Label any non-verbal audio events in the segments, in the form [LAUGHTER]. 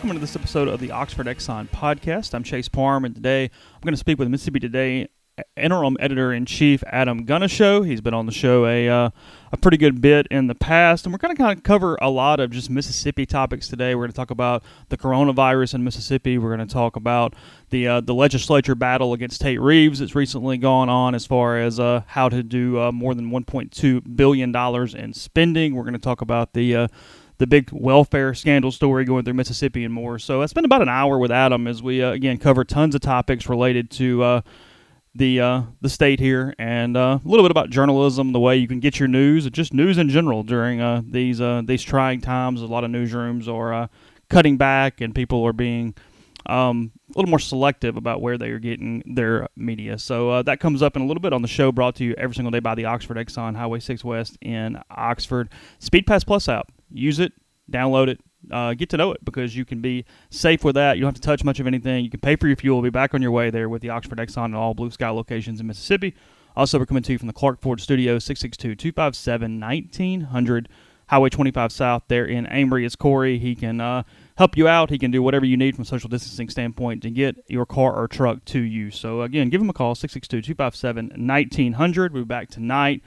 Welcome to this episode of the Oxford Exxon podcast. I'm Chase Parham, and today I'm going to speak with Mississippi Today interim editor in chief Adam Ganucheau. He's been on the show a uh, a pretty good bit in the past, and we're going to kind of cover a lot of just Mississippi topics today. We're going to talk about the coronavirus in Mississippi. We're going to talk about the uh, the legislature battle against Tate Reeves that's recently gone on as far as uh, how to do uh, more than 1.2 billion dollars in spending. We're going to talk about the uh, the big welfare scandal story going through Mississippi and more. So I spent about an hour with Adam as we uh, again cover tons of topics related to uh, the uh, the state here and uh, a little bit about journalism, the way you can get your news, just news in general during uh, these uh, these trying times. A lot of newsrooms are cutting back, and people are being um, a little more selective about where they are getting their media. So that comes up in a little bit on the show, brought to you every single day by the Oxford Exxon Highway 6 West in Oxford. Speed Pass Plus app use it, download it, uh, get to know it because you can be safe with that. You don't have to touch much of anything. You can pay for your fuel. Be back on your way there with the Oxford Exxon and all Blue Sky locations in Mississippi. Also, we're coming to you from the Clark Ford Studio, 662 257 1900 Highway 25 South there in Amory. It's Corey. He can uh, help you out. He can do whatever you need from a social distancing standpoint to get your car or truck to you. So, again, give him a call, 662 257 1900. We'll be back tonight.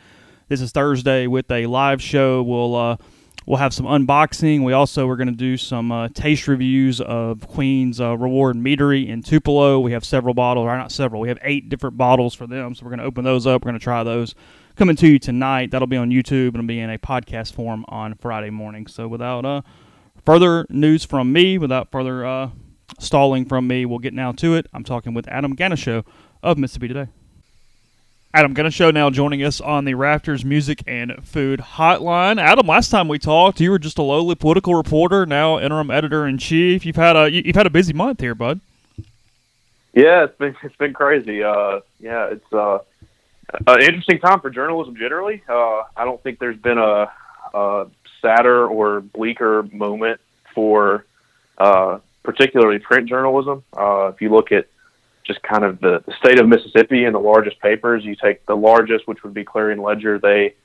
This is Thursday with a live show. We'll. Uh, We'll have some unboxing. We also are going to do some uh, taste reviews of Queen's uh, Reward Meadery in Tupelo. We have several bottles, or not several. We have eight different bottles for them, so we're going to open those up. We're going to try those. Coming to you tonight. That'll be on YouTube and it'll be in a podcast form on Friday morning. So without uh, further news from me, without further uh, stalling from me, we'll get now to it. I'm talking with Adam Ganucheau of Mississippi Today. Adam Ganucheau now joining us on the Rafters Music and Food Hotline. Adam, last time we talked, you were just a lowly political reporter, now interim editor in chief. You've had a you've had a busy month here, bud. Yeah, it's been it's been crazy. Uh, yeah, it's uh, an interesting time for journalism generally. Uh, I don't think there's been a, a sadder or bleaker moment for uh, particularly print journalism. Uh, if you look at just kind of the, the state of Mississippi and the largest papers. You take the largest, which would be Clarion Ledger. They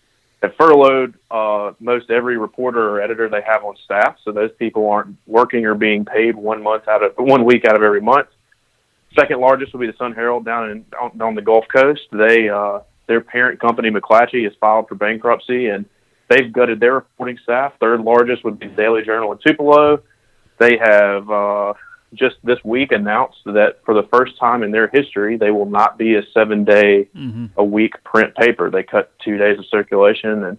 have furloughed uh, most every reporter or editor they have on staff, so those people aren't working or being paid one month out of one week out of every month. Second largest would be the Sun Herald down in on, on the Gulf Coast. They uh, their parent company McClatchy has filed for bankruptcy and they've gutted their reporting staff. Third largest would be the Daily Journal in Tupelo. They have uh, just this week announced that for the first time in their history, they will not be a seven day mm-hmm. a week print paper. They cut two days of circulation, and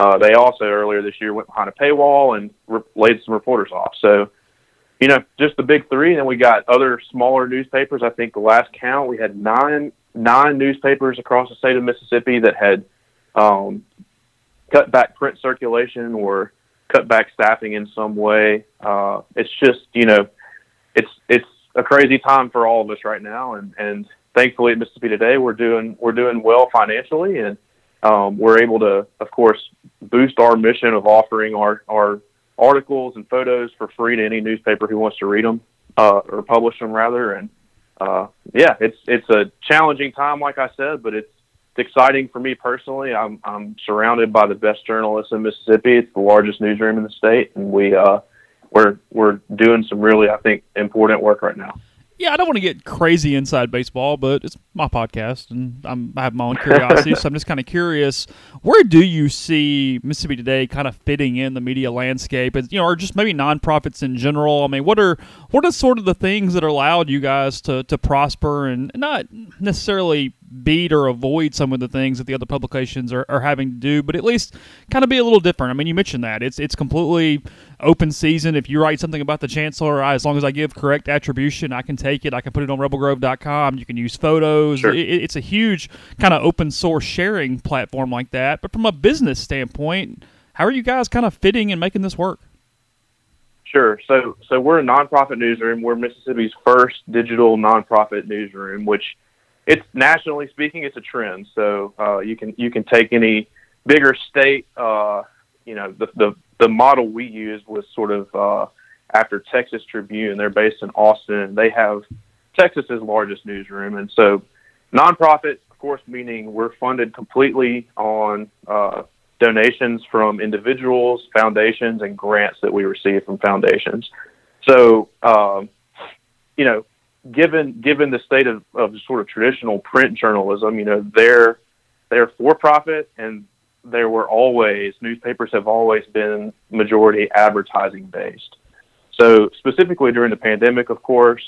uh, they also earlier this year went behind a paywall and re- laid some reporters off. So, you know, just the big three. And then we got other smaller newspapers. I think the last count we had nine nine newspapers across the state of Mississippi that had um, cut back print circulation or cut back staffing in some way. Uh, it's just you know it's it's a crazy time for all of us right now, and and thankfully at Mississippi Today we're doing we're doing well financially, and um, we're able to, of course, boost our mission of offering our our articles and photos for free to any newspaper who wants to read them uh, or publish them rather. And uh, yeah, it's it's a challenging time, like I said, but it's it's exciting for me personally. I'm I'm surrounded by the best journalists in Mississippi. It's the largest newsroom in the state, and we uh, we're we're doing some really I think important work right now. Yeah, I don't want to get crazy inside baseball, but it's my podcast, and I'm, i have my own curiosity. so I'm just kind of curious, where do you see Mississippi Today kind of fitting in the media landscape, and you know, or just maybe nonprofits in general? I mean, what are what are sort of the things that allowed you guys to to prosper and not necessarily beat or avoid some of the things that the other publications are, are having to do, but at least kind of be a little different. I mean, you mentioned that it's it's completely open season. If you write something about the chancellor, I, as long as I give correct attribution, I can take it. I can put it on rebelgrove.com. You can use photos. Sure. It, it's a huge kind of open source sharing platform like that. But from a business standpoint, how are you guys kind of fitting and making this work? Sure. So, so we're a nonprofit newsroom. We're Mississippi's first digital nonprofit newsroom, which it's nationally speaking, it's a trend. So uh, you can you can take any bigger state. Uh, you know, the, the the model we used was sort of uh, after Texas Tribune. They're based in Austin. They have Texas's largest newsroom, and so nonprofit, of course, meaning we're funded completely on uh, donations from individuals, foundations, and grants that we receive from foundations. So, um, you know, given given the state of, of sort of traditional print journalism, you know, they're they're for profit and there were always newspapers have always been majority advertising based. So specifically during the pandemic, of course,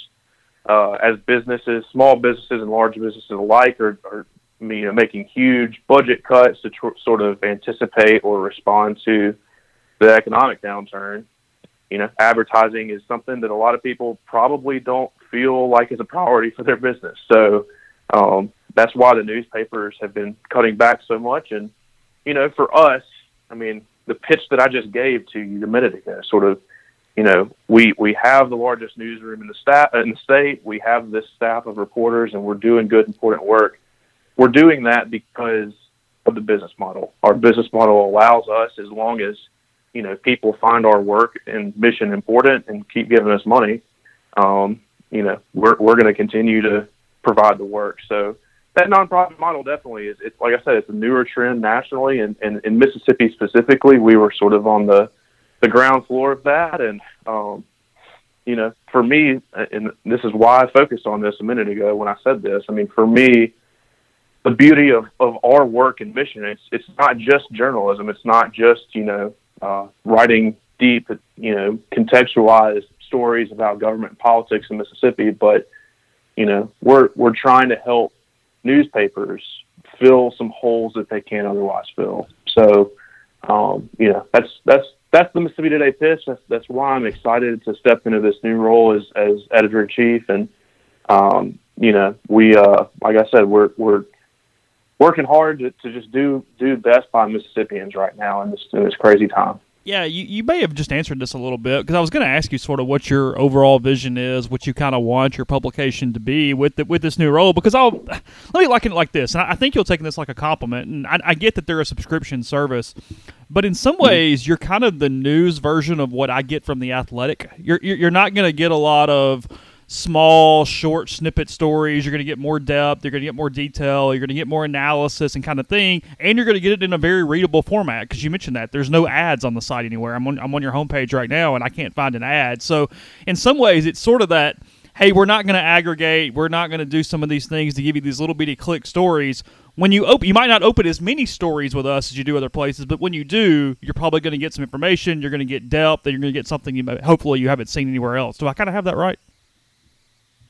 uh, as businesses, small businesses and large businesses alike, are, are you know making huge budget cuts to tr- sort of anticipate or respond to the economic downturn. You know, advertising is something that a lot of people probably don't feel like is a priority for their business. So um, that's why the newspapers have been cutting back so much. And you know, for us, I mean, the pitch that I just gave to you a minute ago, sort of, you know, we we have the largest newsroom in the stat in the state. We have this staff of reporters, and we're doing good, important work. We're doing that because of the business model. Our business model allows us, as long as you know people find our work and mission important and keep giving us money, um, you know, we're we're going to continue to provide the work. So that nonprofit model definitely is. It's like I said, it's a newer trend nationally, and, and in Mississippi specifically, we were sort of on the the ground floor of that. And um, you know, for me, and this is why I focused on this a minute ago when I said this. I mean, for me, the beauty of of our work and mission, it's it's not just journalism. It's not just you know uh, writing deep, you know, contextualized stories about government politics in Mississippi, but you know, we're we're trying to help newspapers fill some holes that they can't otherwise fill. So, um, you know, that's that's that's the Mississippi Today pitch. That's that's why I'm excited to step into this new role as as editor in chief. And um, you know, we uh, like I said, we're we're working hard to, to just do do best by Mississippians right now in this in this crazy time. Yeah, you, you may have just answered this a little bit because I was going to ask you sort of what your overall vision is, what you kind of want your publication to be with the, with this new role. Because I'll let me liken it like this, and I, I think you'll take this like a compliment. And I, I get that they're a subscription service, but in some mm-hmm. ways, you're kind of the news version of what I get from the Athletic. You're you're not going to get a lot of small, short snippet stories. You're going to get more depth. You're going to get more detail. You're going to get more analysis and kind of thing. And you're going to get it in a very readable format because you mentioned that there's no ads on the site anywhere. I'm on, I'm on your homepage right now and I can't find an ad. So, in some ways, it's sort of that hey, we're not going to aggregate. We're not going to do some of these things to give you these little bitty click stories. When you open, you might not open as many stories with us as you do other places, but when you do, you're probably going to get some information. You're going to get depth, and you're going to get something you hopefully you haven't seen anywhere else. Do I kind of have that right?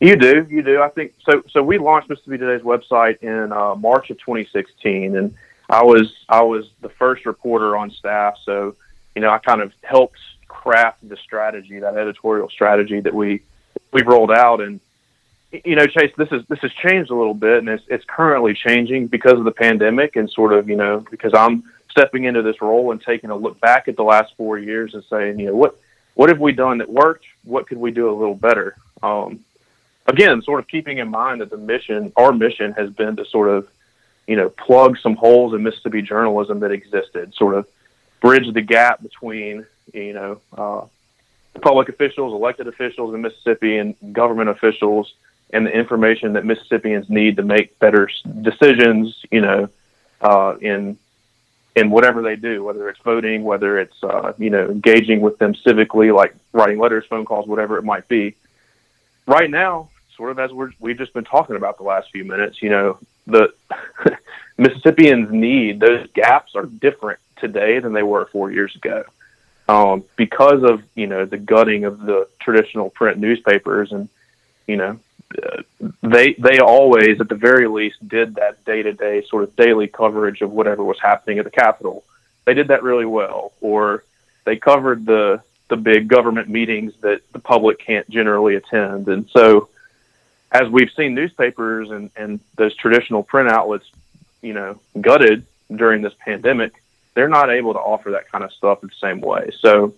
You do, you do. I think so. So we launched Mississippi Today's website in uh, March of 2016, and I was I was the first reporter on staff. So you know, I kind of helped craft the strategy, that editorial strategy that we we rolled out. And you know, Chase, this is this has changed a little bit, and it's it's currently changing because of the pandemic, and sort of you know because I'm stepping into this role and taking a look back at the last four years and saying, you know, what what have we done that worked? What could we do a little better? Um, again, sort of keeping in mind that the mission, our mission has been to sort of, you know, plug some holes in Mississippi journalism that existed, sort of bridge the gap between, you know, uh, public officials, elected officials in Mississippi, and government officials, and the information that Mississippians need to make better decisions, you know, uh, in in whatever they do, whether it's voting, whether it's uh, you know engaging with them civically, like writing letters, phone calls, whatever it might be. Right now, sort of as we're, we've just been talking about the last few minutes, you know, the [LAUGHS] Mississippians need those gaps are different today than they were four years ago. Um, because of you know the gutting of the traditional print newspapers, and you know uh, they they always at the very least did that day to day sort of daily coverage of whatever was happening at the Capitol. They did that really well, or they covered the the big government meetings that the public can't generally attend, and so as we've seen newspapers and, and those traditional print outlets, you know, gutted during this pandemic, they're not able to offer that kind of stuff in the same way. So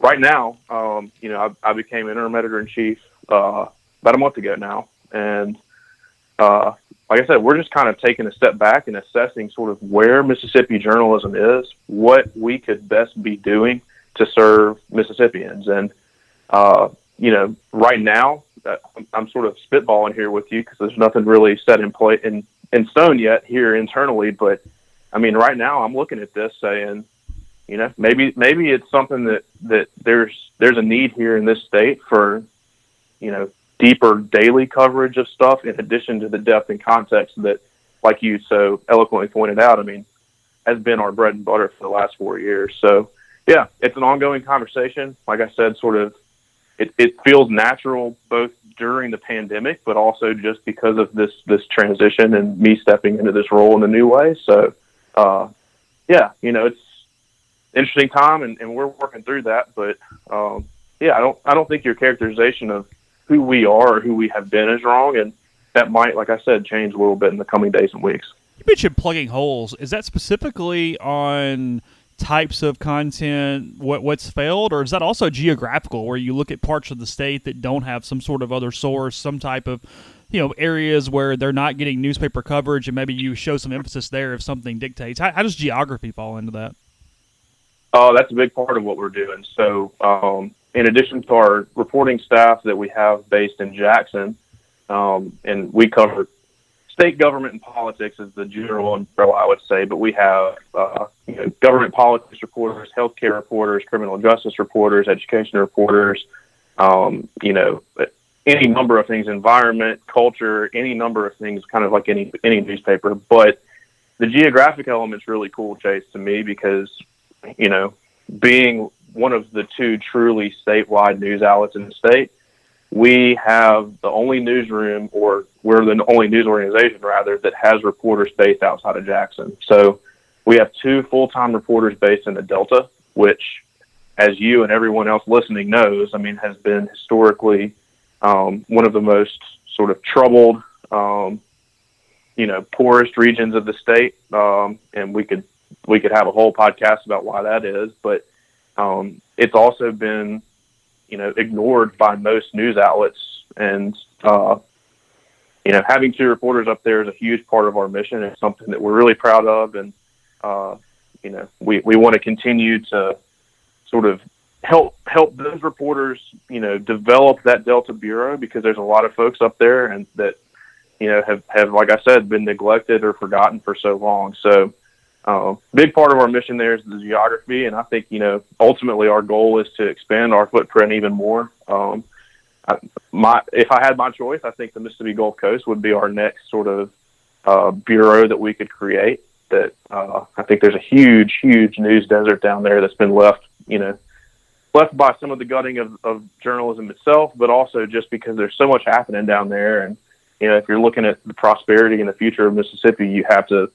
right now, um, you know, I, I became interim editor in chief uh, about a month ago now, and uh, like I said, we're just kind of taking a step back and assessing sort of where Mississippi journalism is, what we could best be doing to serve Mississippians, and uh, you know, right now, Uh, I'm sort of spitballing here with you because there's nothing really set in play in in stone yet here internally, but I mean, right now, I'm looking at this saying, you know, maybe maybe it's something that that there's there's a need here in this state for, you know, deeper daily coverage of stuff in addition to the depth and context that, like you so eloquently pointed out, I mean, has been our bread and butter for the last four years. So, yeah, it's an ongoing conversation. Like I said, sort of, it, it feels natural both during the pandemic, but also just because of this this transition and me stepping into this role in a new way. So, uh, yeah, you know, it's interesting time, and, and we're working through that. But um, yeah, I don't I don't think your characterization of who we are or who we have been is wrong, and that might, like I said, change a little bit in the coming days and weeks. You mentioned plugging holes. Is that specifically on types of content, what what's failed, or is that also geographical, where you look at parts of the state that don't have some sort of other source, some type of you know areas where they're not getting newspaper coverage, and maybe you show some emphasis there if something dictates. How, how does geography fall into that? Oh, that's a big part of what we're doing. So, um, in addition to our reporting staff that we have based in Jackson, um, and we cover state government and politics is the general umbrella, I would say, but we have uh, you know, government politics reporters, healthcare reporters, criminal justice reporters, education reporters, um, you know, any number of things, environment, culture, any number of things, kind of like any any newspaper. But the geographic element's really cool, Chase, to me because you know, being one of the two truly statewide news outlets in the state, we have the only newsroom, or we're the only news organization, rather, that has reporters based outside of Jackson. So we have two full time reporters based in the Delta, which, as you and everyone else listening knows, I mean, has been historically um, one of the most sort of troubled, um, you know, poorest regions of the state. Um, and we could we could have a whole podcast about why that is, but um, it's also been, you know, ignored by most news outlets. And, uh, you know, having two reporters up there is a huge part of our mission. It's something that we're really proud of. And, uh, you know, we, we want to continue to sort of help help those reporters, you know, develop that Delta Bureau because there's a lot of folks up there and that, you know, have, have like I said, been neglected or forgotten for so long. So, uh, big part of our mission there is the geography, and I think you know ultimately our goal is to expand our footprint even more. Um, My if I had my choice, I think the Mississippi Gulf Coast would be our next sort of uh, bureau that we could create. That uh, I think there's a huge, huge news desert down there that's been left, you know, left by some of the gutting of, of journalism itself, but also just because there's so much happening down there, and you know, if you're looking at the prosperity and the future of Mississippi, you have to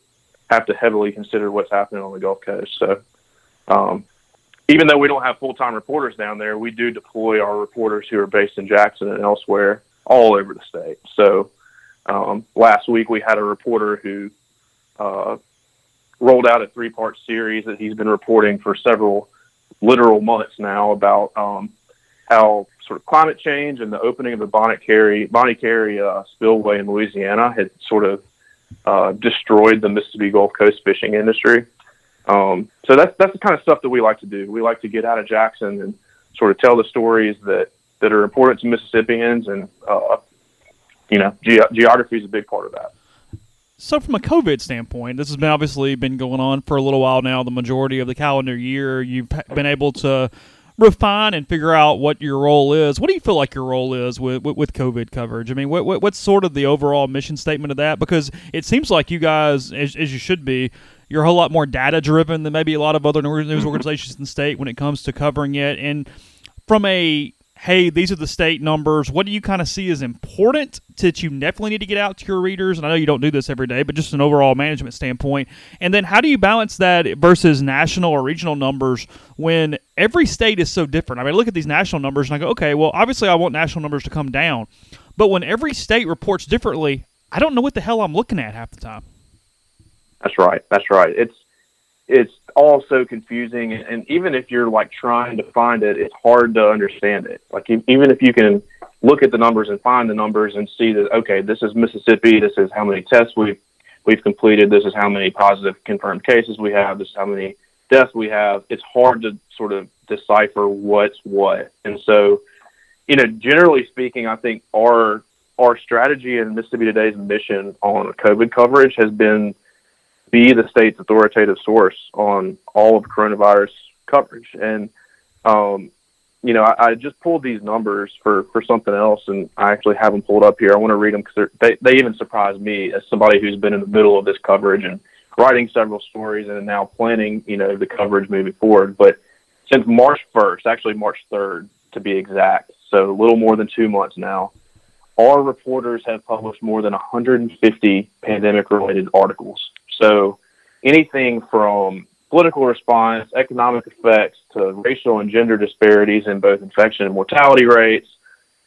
have to heavily consider what's happening on the Gulf Coast. So, um, even though we don't have full time reporters down there, we do deploy our reporters who are based in Jackson and elsewhere all over the state. So, um, last week we had a reporter who uh, rolled out a three part series that he's been reporting for several literal months now about um, how sort of climate change and the opening of the Bonnet Carré Bonnet Carré uh, spillway in Louisiana had sort of uh, destroyed the Mississippi Gulf Coast fishing industry. Um, so that's that's the kind of stuff that we like to do. We like to get out of Jackson and sort of tell the stories that that are important to Mississippians, and uh, you know, ge- geography is a big part of that. So, from a COVID standpoint, this has been obviously been going on for a little while now. The majority of the calendar year, you've been able to refine and figure out what your role is. What do you feel like your role is with with, with COVID coverage? I mean, what, what, what's sort of the overall mission statement of that? Because it seems like you guys, as, as you should be, you're a whole lot more data driven than maybe a lot of other news organizations in the state when it comes to covering it. And from a hey, these are the state numbers. What do you kind of see as important that you definitely need to get out to your readers? And I know you don't do this every day, but just an overall management standpoint. And then how do you balance that versus national or regional numbers when every state is so different? I mean, I look at these national numbers and I go, okay, well, obviously I want national numbers to come down. But when every state reports differently, I don't know what the hell I'm looking at half the time. That's right. That's right. It's it's all so confusing, and even if you're like trying to find it, it's hard to understand it. Like even if you can look at the numbers and find the numbers and see that okay, this is Mississippi, this is how many tests we've we've completed, this is how many positive confirmed cases we have, this is how many deaths we have. It's hard to sort of decipher what's what, and so you know, generally speaking, I think our our strategy in Mississippi Today's mission on COVID coverage has been be the state's authoritative source on all of coronavirus coverage. And, um, you know, I, I, just pulled these numbers for, for something else, and I actually have them pulled up here. I want to read them because they, they even surprised me as somebody who's been in the middle of this coverage and writing several stories and now planning, you know, the coverage moving forward. But since March 1st, actually March 3rd to be exact, so a little more than two months now, our reporters have published more than 150 pandemic related articles. So anything from political response, economic effects, to racial and gender disparities in both infection and mortality rates,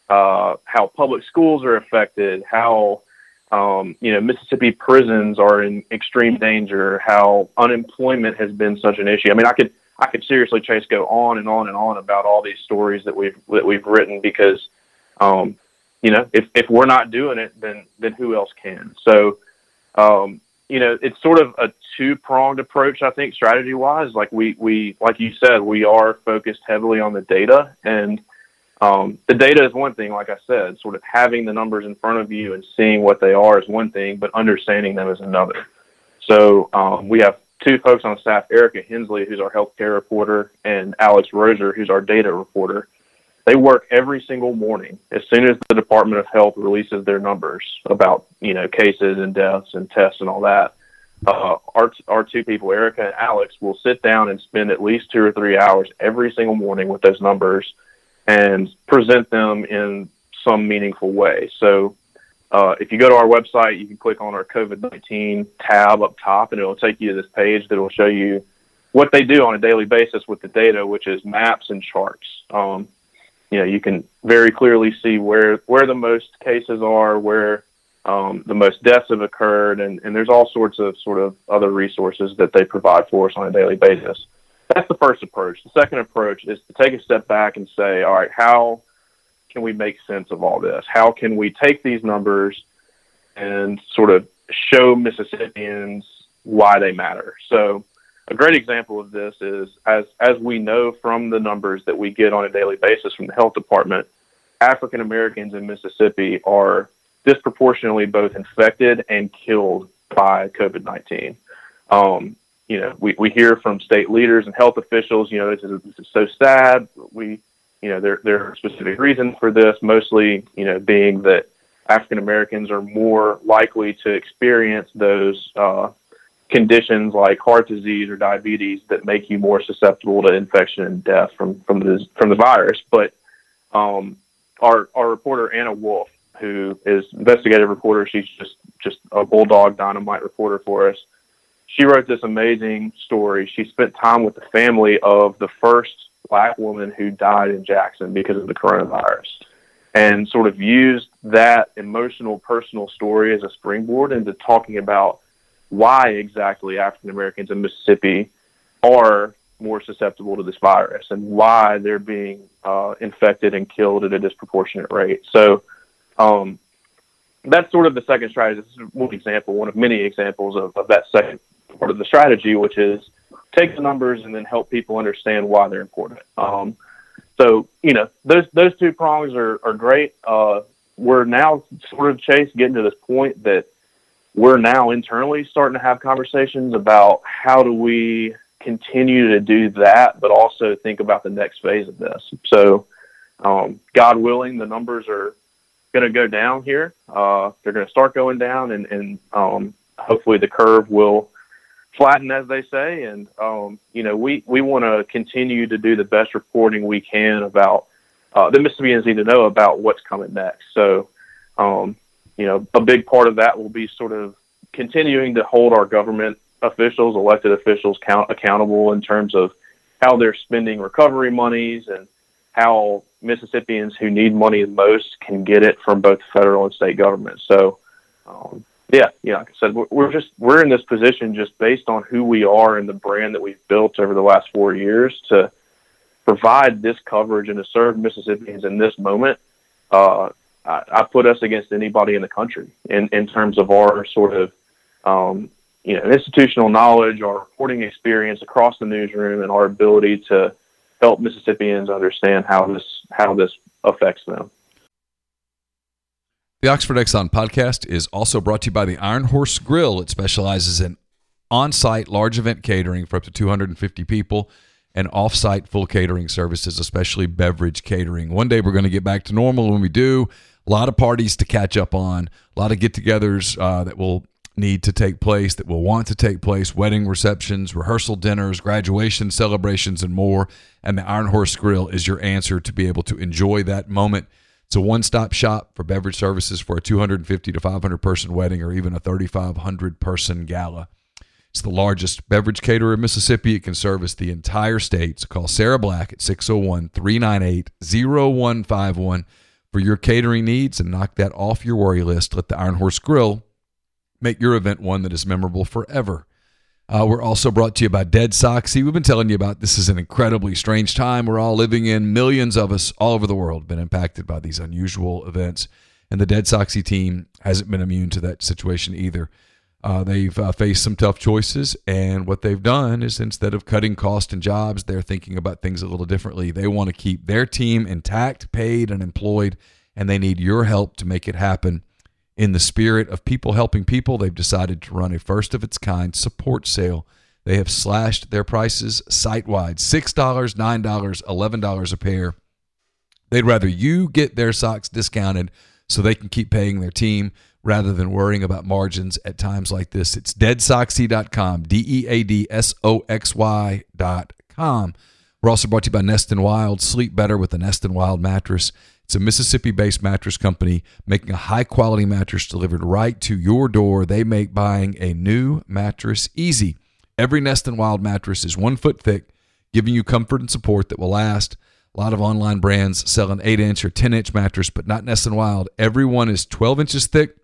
uh, how public schools are affected, how um, you know Mississippi prisons are in extreme danger, how unemployment has been such an issue. I mean, I could I could seriously chase go on and on and on about all these stories that we've that we've written because um, you know if if we're not doing it, then then who else can? So um, you know, it's sort of a two pronged approach, I think, strategy wise. Like we, we, like you said, we are focused heavily on the data and, um, the data is one thing, like I said, sort of having the numbers in front of you and seeing what they are is one thing, but understanding them is another. So, um, we have two folks on staff, Erica Hensley, who's our healthcare reporter, and Alex Rozier, who's our data reporter. They work every single morning as soon as the Department of Health releases their numbers about you know cases and deaths and tests and all that. Uh, our our two people, Erica and Alex, will sit down and spend at least two or three hours every single morning with those numbers and present them in some meaningful way. So uh, if you go to our website, you can click on our COVID 19 tab up top, and it'll take you to this page that will show you what they do on a daily basis with the data, which is maps and charts. Um, you know you can very clearly see where where the most cases are, where um, the most deaths have occurred, and, and there's all sorts of sort of other resources that they provide for us on a daily basis. That's the first approach. The second approach is to take a step back and say, all right, how can we make sense of all this? How can we take these numbers and sort of show Mississippians why they matter? So a great example of this is as as we know from the numbers that we get on a daily basis from the health department, African Americans in Mississippi are disproportionately both infected and killed by COVID nineteen. Um, you know, we, we hear from state leaders and health officials, you know, this is, this is so sad. We, you know, there, there are specific reasons for this, mostly, you know, being that African Americans are more likely to experience those uh, conditions like heart disease or diabetes that make you more susceptible to infection and death from from the from the virus. But um, our our reporter Anna Wolfe, who is investigative reporter, she's just just a bulldog dynamite reporter for us. She wrote this amazing story. She spent time with the family of the first black woman who died in Jackson because of the coronavirus and sort of used that emotional personal story as a springboard into talking about why exactly African Americans in Mississippi are more susceptible to this virus and why they're being uh, infected and killed at a disproportionate rate. So um, that's sort of the second strategy. This is one example, one of many examples of, of that second part of the strategy, which is take the numbers and then help people understand why they're important. Um, so you know those those two prongs are are great. Uh, we're now sort of chase getting to this point that we're now internally starting to have conversations about how do we continue to do that, but also think about the next phase of this. So, um, God willing, the numbers are going to go down here. Uh, they're going to start going down, and, and um, hopefully the curve will flatten, as they say. And um, you know, we we want to continue to do the best reporting we can about uh, the Mississippians need to know about what's coming next. So, um, you know, a big part of that will be sort of continuing to hold our government officials, elected officials, count, accountable in terms of how they're spending recovery monies and how Mississippians who need money the most can get it from both federal and state governments. So, um, yeah, yeah. Like I said, we're, we're just we're in this position just based on who we are and the brand that we've built over the last four years to provide this coverage and to serve Mississippians in this moment. Uh, I, I put us against anybody in the country in in terms of our sort of um, you know institutional knowledge, our reporting experience across the newsroom, and our ability to help Mississippians understand how this how this affects them. The Oxford Exxon podcast is also brought to you by the Iron Horse Grill. It specializes in on site large event catering for up to 250 people and off site full catering services, especially beverage catering. One day we're going to get back to normal when we do. A lot of parties to catch up on, a lot of get togethers uh, that will need to take place, that will want to take place, wedding receptions, rehearsal dinners, graduation celebrations, and more. And the Iron Horse Grill is your answer to be able to enjoy that moment it's a one stop shop for beverage services for a 250 to 500 person wedding or even a 3,500 person gala. It's the largest beverage caterer in Mississippi. It can service the entire state. So call Sarah Black at 601 398 0151 for your catering needs and knock that off your worry list. Let the Iron Horse Grill make your event one that is memorable forever. Uh, we're also brought to you by Dead Soxy. We've been telling you about this is an incredibly strange time we're all living in. Millions of us all over the world have been impacted by these unusual events, and the Dead Soxy team hasn't been immune to that situation either. Uh, they've uh, faced some tough choices, and what they've done is instead of cutting cost and jobs, they're thinking about things a little differently. They want to keep their team intact, paid, and employed, and they need your help to make it happen. In the spirit of people helping people, they've decided to run a first of its kind support sale. They have slashed their prices site wide $6, $9, $11 a pair. They'd rather you get their socks discounted so they can keep paying their team rather than worrying about margins at times like this. It's deadsoxy.com, D E A D S O X Y.com. We're also brought to you by Nest and Wild. Sleep better with a Nest and Wild mattress. It's a Mississippi based mattress company making a high quality mattress delivered right to your door. They make buying a new mattress easy. Every Nest and Wild mattress is one foot thick, giving you comfort and support that will last. A lot of online brands sell an 8 inch or 10 inch mattress, but not Nest and Wild. Every one is 12 inches thick.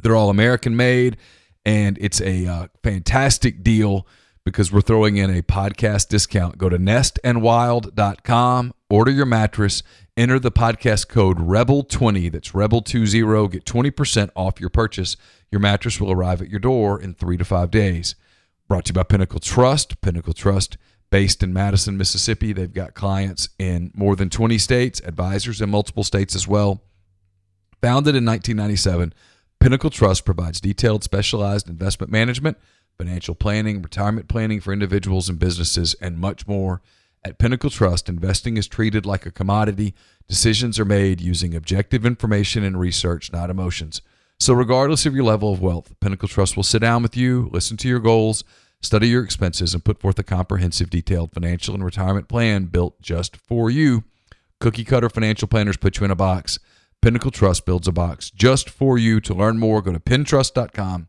They're all American made, and it's a uh, fantastic deal because we're throwing in a podcast discount. Go to nestandwild.com, order your mattress, enter the podcast code REBEL20. That's REBEL20. Get 20% off your purchase. Your mattress will arrive at your door in three to five days. Brought to you by Pinnacle Trust. Pinnacle Trust, based in Madison, Mississippi. They've got clients in more than 20 states, advisors in multiple states as well. Founded in 1997, Pinnacle Trust provides detailed, specialized investment management, financial planning, retirement planning for individuals and businesses, and much more. At Pinnacle Trust, investing is treated like a commodity. Decisions are made using objective information and research, not emotions. So, regardless of your level of wealth, Pinnacle Trust will sit down with you, listen to your goals, study your expenses, and put forth a comprehensive, detailed financial and retirement plan built just for you. Cookie cutter financial planners put you in a box. Pinnacle Trust builds a box just for you. To learn more, go to pintrust.com.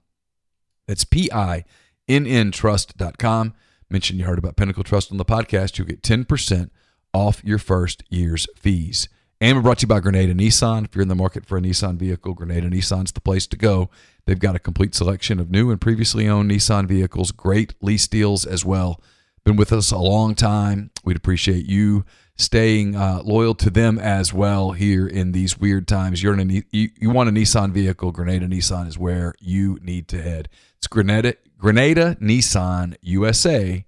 That's P I N N trust.com mention you heard about Pinnacle Trust on the podcast, you'll get 10% off your first year's fees. And we're brought to you by Grenada Nissan. If you're in the market for a Nissan vehicle, Grenada Nissan's the place to go. They've got a complete selection of new and previously owned Nissan vehicles, great lease deals as well. Been with us a long time. We'd appreciate you staying uh, loyal to them as well here in these weird times. You're in a, you, you want a Nissan vehicle, Grenada Nissan is where you need to head. It's Grenada, Grenada Nissan USA.com.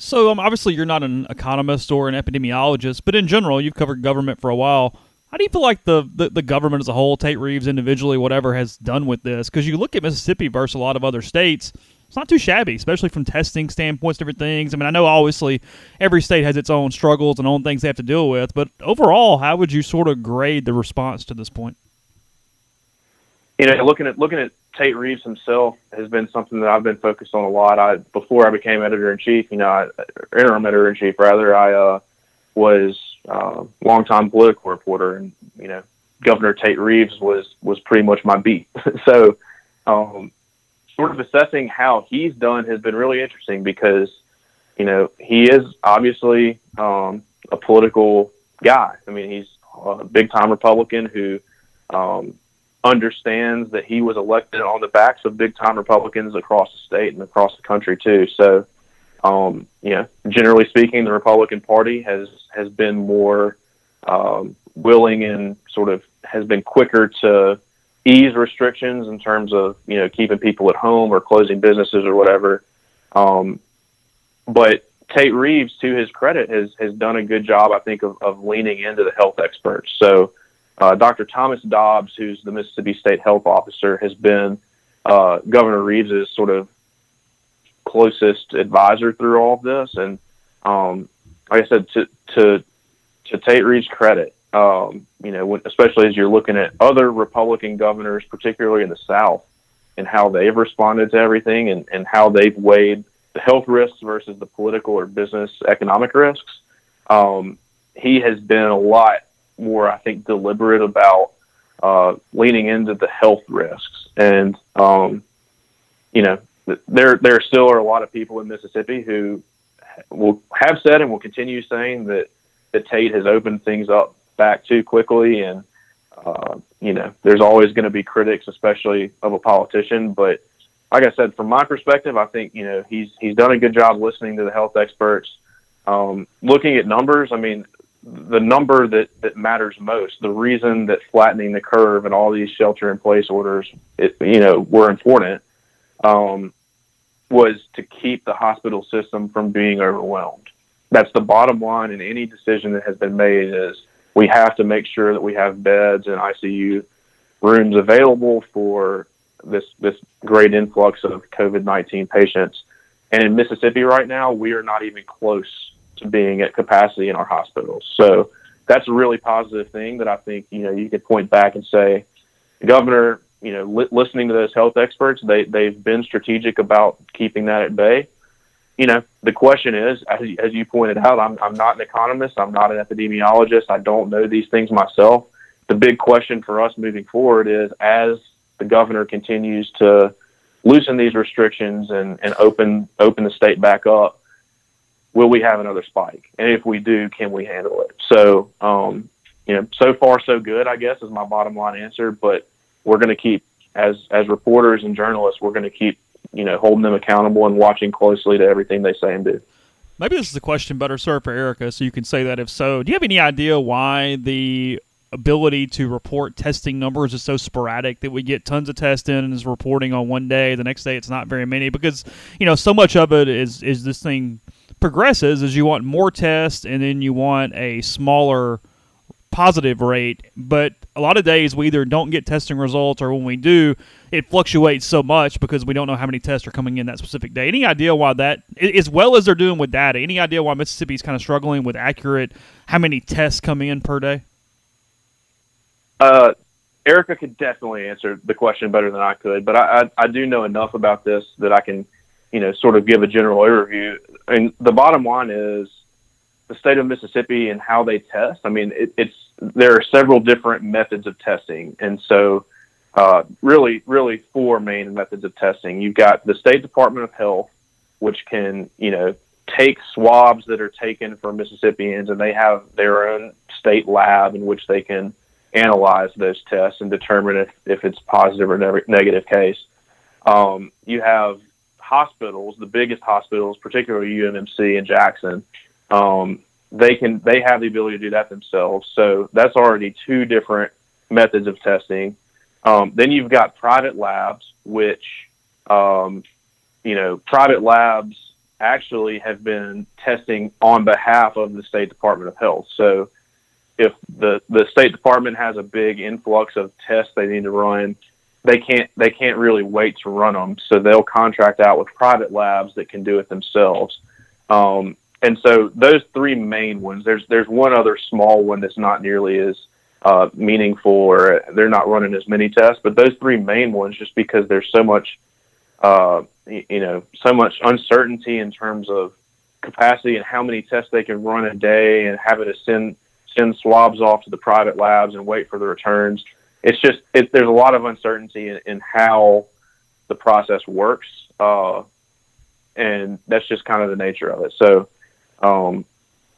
So, um, obviously, you're not an economist or an epidemiologist, but in general, you've covered government for a while. How do you feel like the, the, the government as a whole, Tate Reeves individually, whatever, has done with this? Because you look at Mississippi versus a lot of other states, it's not too shabby, especially from testing standpoints, different things. I mean, I know obviously every state has its own struggles and own things they have to deal with, but overall, how would you sort of grade the response to this point? you know, looking at looking at Tate Reeves himself has been something that I've been focused on a lot. I before I became editor in chief, you know, I, interim editor in chief rather, I uh, was uh, longtime political reporter, and you know, Governor Tate Reeves was was pretty much my beat. [LAUGHS] so, um, sort of assessing how he's done has been really interesting because, you know, he is obviously um, a political guy. I mean, he's a big time Republican who um, understands that he was elected on the backs of big time Republicans across the state and across the country too. So, um, you know, generally speaking, the Republican Party has has been more um, willing and sort of has been quicker to ease restrictions in terms of you know keeping people at home or closing businesses or whatever. Um, but Tate Reeves, to his credit, has has done a good job, I think, of, of leaning into the health experts. So, uh, Dr. Thomas Dobbs, who's the Mississippi State Health Officer, has been uh, Governor Reeves's sort of closest advisor through all of this. And um, like I said, to to to Tate Reeves' credit, um, you know, especially as you're looking at other Republican governors, particularly in the South, and how they've responded to everything and, and how they've weighed the health risks versus the political or business economic risks. Um, he has been a lot more, I think, deliberate about uh, leaning into the health risks. And, um, you know, there, there still are a lot of people in Mississippi who will have said and will continue saying that, that Tate has opened things up back too quickly. And, uh, you know, there's always going to be critics, especially of a politician. But like I said, from my perspective, I think, you know, he's, he's done a good job listening to the health experts. Um, looking at numbers, I mean, the number that, that matters most, the reason that flattening the curve and all these shelter in place orders, it, you know, were important, um, was to keep the hospital system from being overwhelmed. That's the bottom line in any decision that has been made is we have to make sure that we have beds and ICU rooms available for this this great influx of COVID nineteen patients. And in Mississippi right now, we are not even close to being at capacity in our hospitals. So that's a really positive thing that I think you know you could point back and say, governor, you know, li- listening to those health experts, they they've been strategic about keeping that at bay. You know, the question is, as, as you pointed out, I'm I'm not an economist, I'm not an epidemiologist, I don't know these things myself. The big question for us moving forward is, as the governor continues to loosen these restrictions and, and open open the state back up, will we have another spike? And if we do, can we handle it? So, um, you know, so far so good, I guess, is my bottom line answer. But we're going to keep, as as reporters and journalists, we're going to keep, you know, holding them accountable and watching closely to everything they say and do. Maybe this is a question better served for Erica, so you can say that if so. Do you have any idea why the ability to report testing numbers is so sporadic that we get tons of tests in and is reporting on one day, the next day it's not very many because you know so much of it is is this thing progresses is you want more tests and then you want a smaller positive rate. But a lot of days we either don't get testing results or when we do, it fluctuates so much because we don't know how many tests are coming in that specific day. Any idea why that, as well as they're doing with data, any idea why Mississippi's kind of struggling with accurate how many tests come in per day? Uh, Erica could definitely answer the question better than I could, but I, I, I do know enough about this that I can, you know, sort of give a general overview. And the bottom line is the state of Mississippi and how they test. I mean, it, it's there are several different methods of testing, and so uh, really, really four main methods of testing. You've got the State Department of Health, which can, you know, take swabs that are taken from Mississippians, and they have their own state lab in which they can analyze those tests and determine if, if it's positive or ne- negative case. Um, you have hospitals, the biggest hospitals, particularly UMMC and Jackson, um, they can they have the ability to do that themselves. So that's already two different methods of testing. Um, then you've got private labs, which um, you know private labs actually have been testing on behalf of the State Department of Health. So if the the State Department has a big influx of tests they need to run, they can't they can't really wait to run them. So they'll contract out with private labs that can do it themselves. Um, and so those three main ones. There's there's one other small one that's not nearly as uh, meaningful, or they're not running as many tests. But those three main ones, just because there's so much, uh, you know, so much uncertainty in terms of capacity and how many tests they can run a day, and having to send send swabs off to the private labs and wait for the returns. It's just it, there's a lot of uncertainty in, in how the process works, uh, and that's just kind of the nature of it. So um,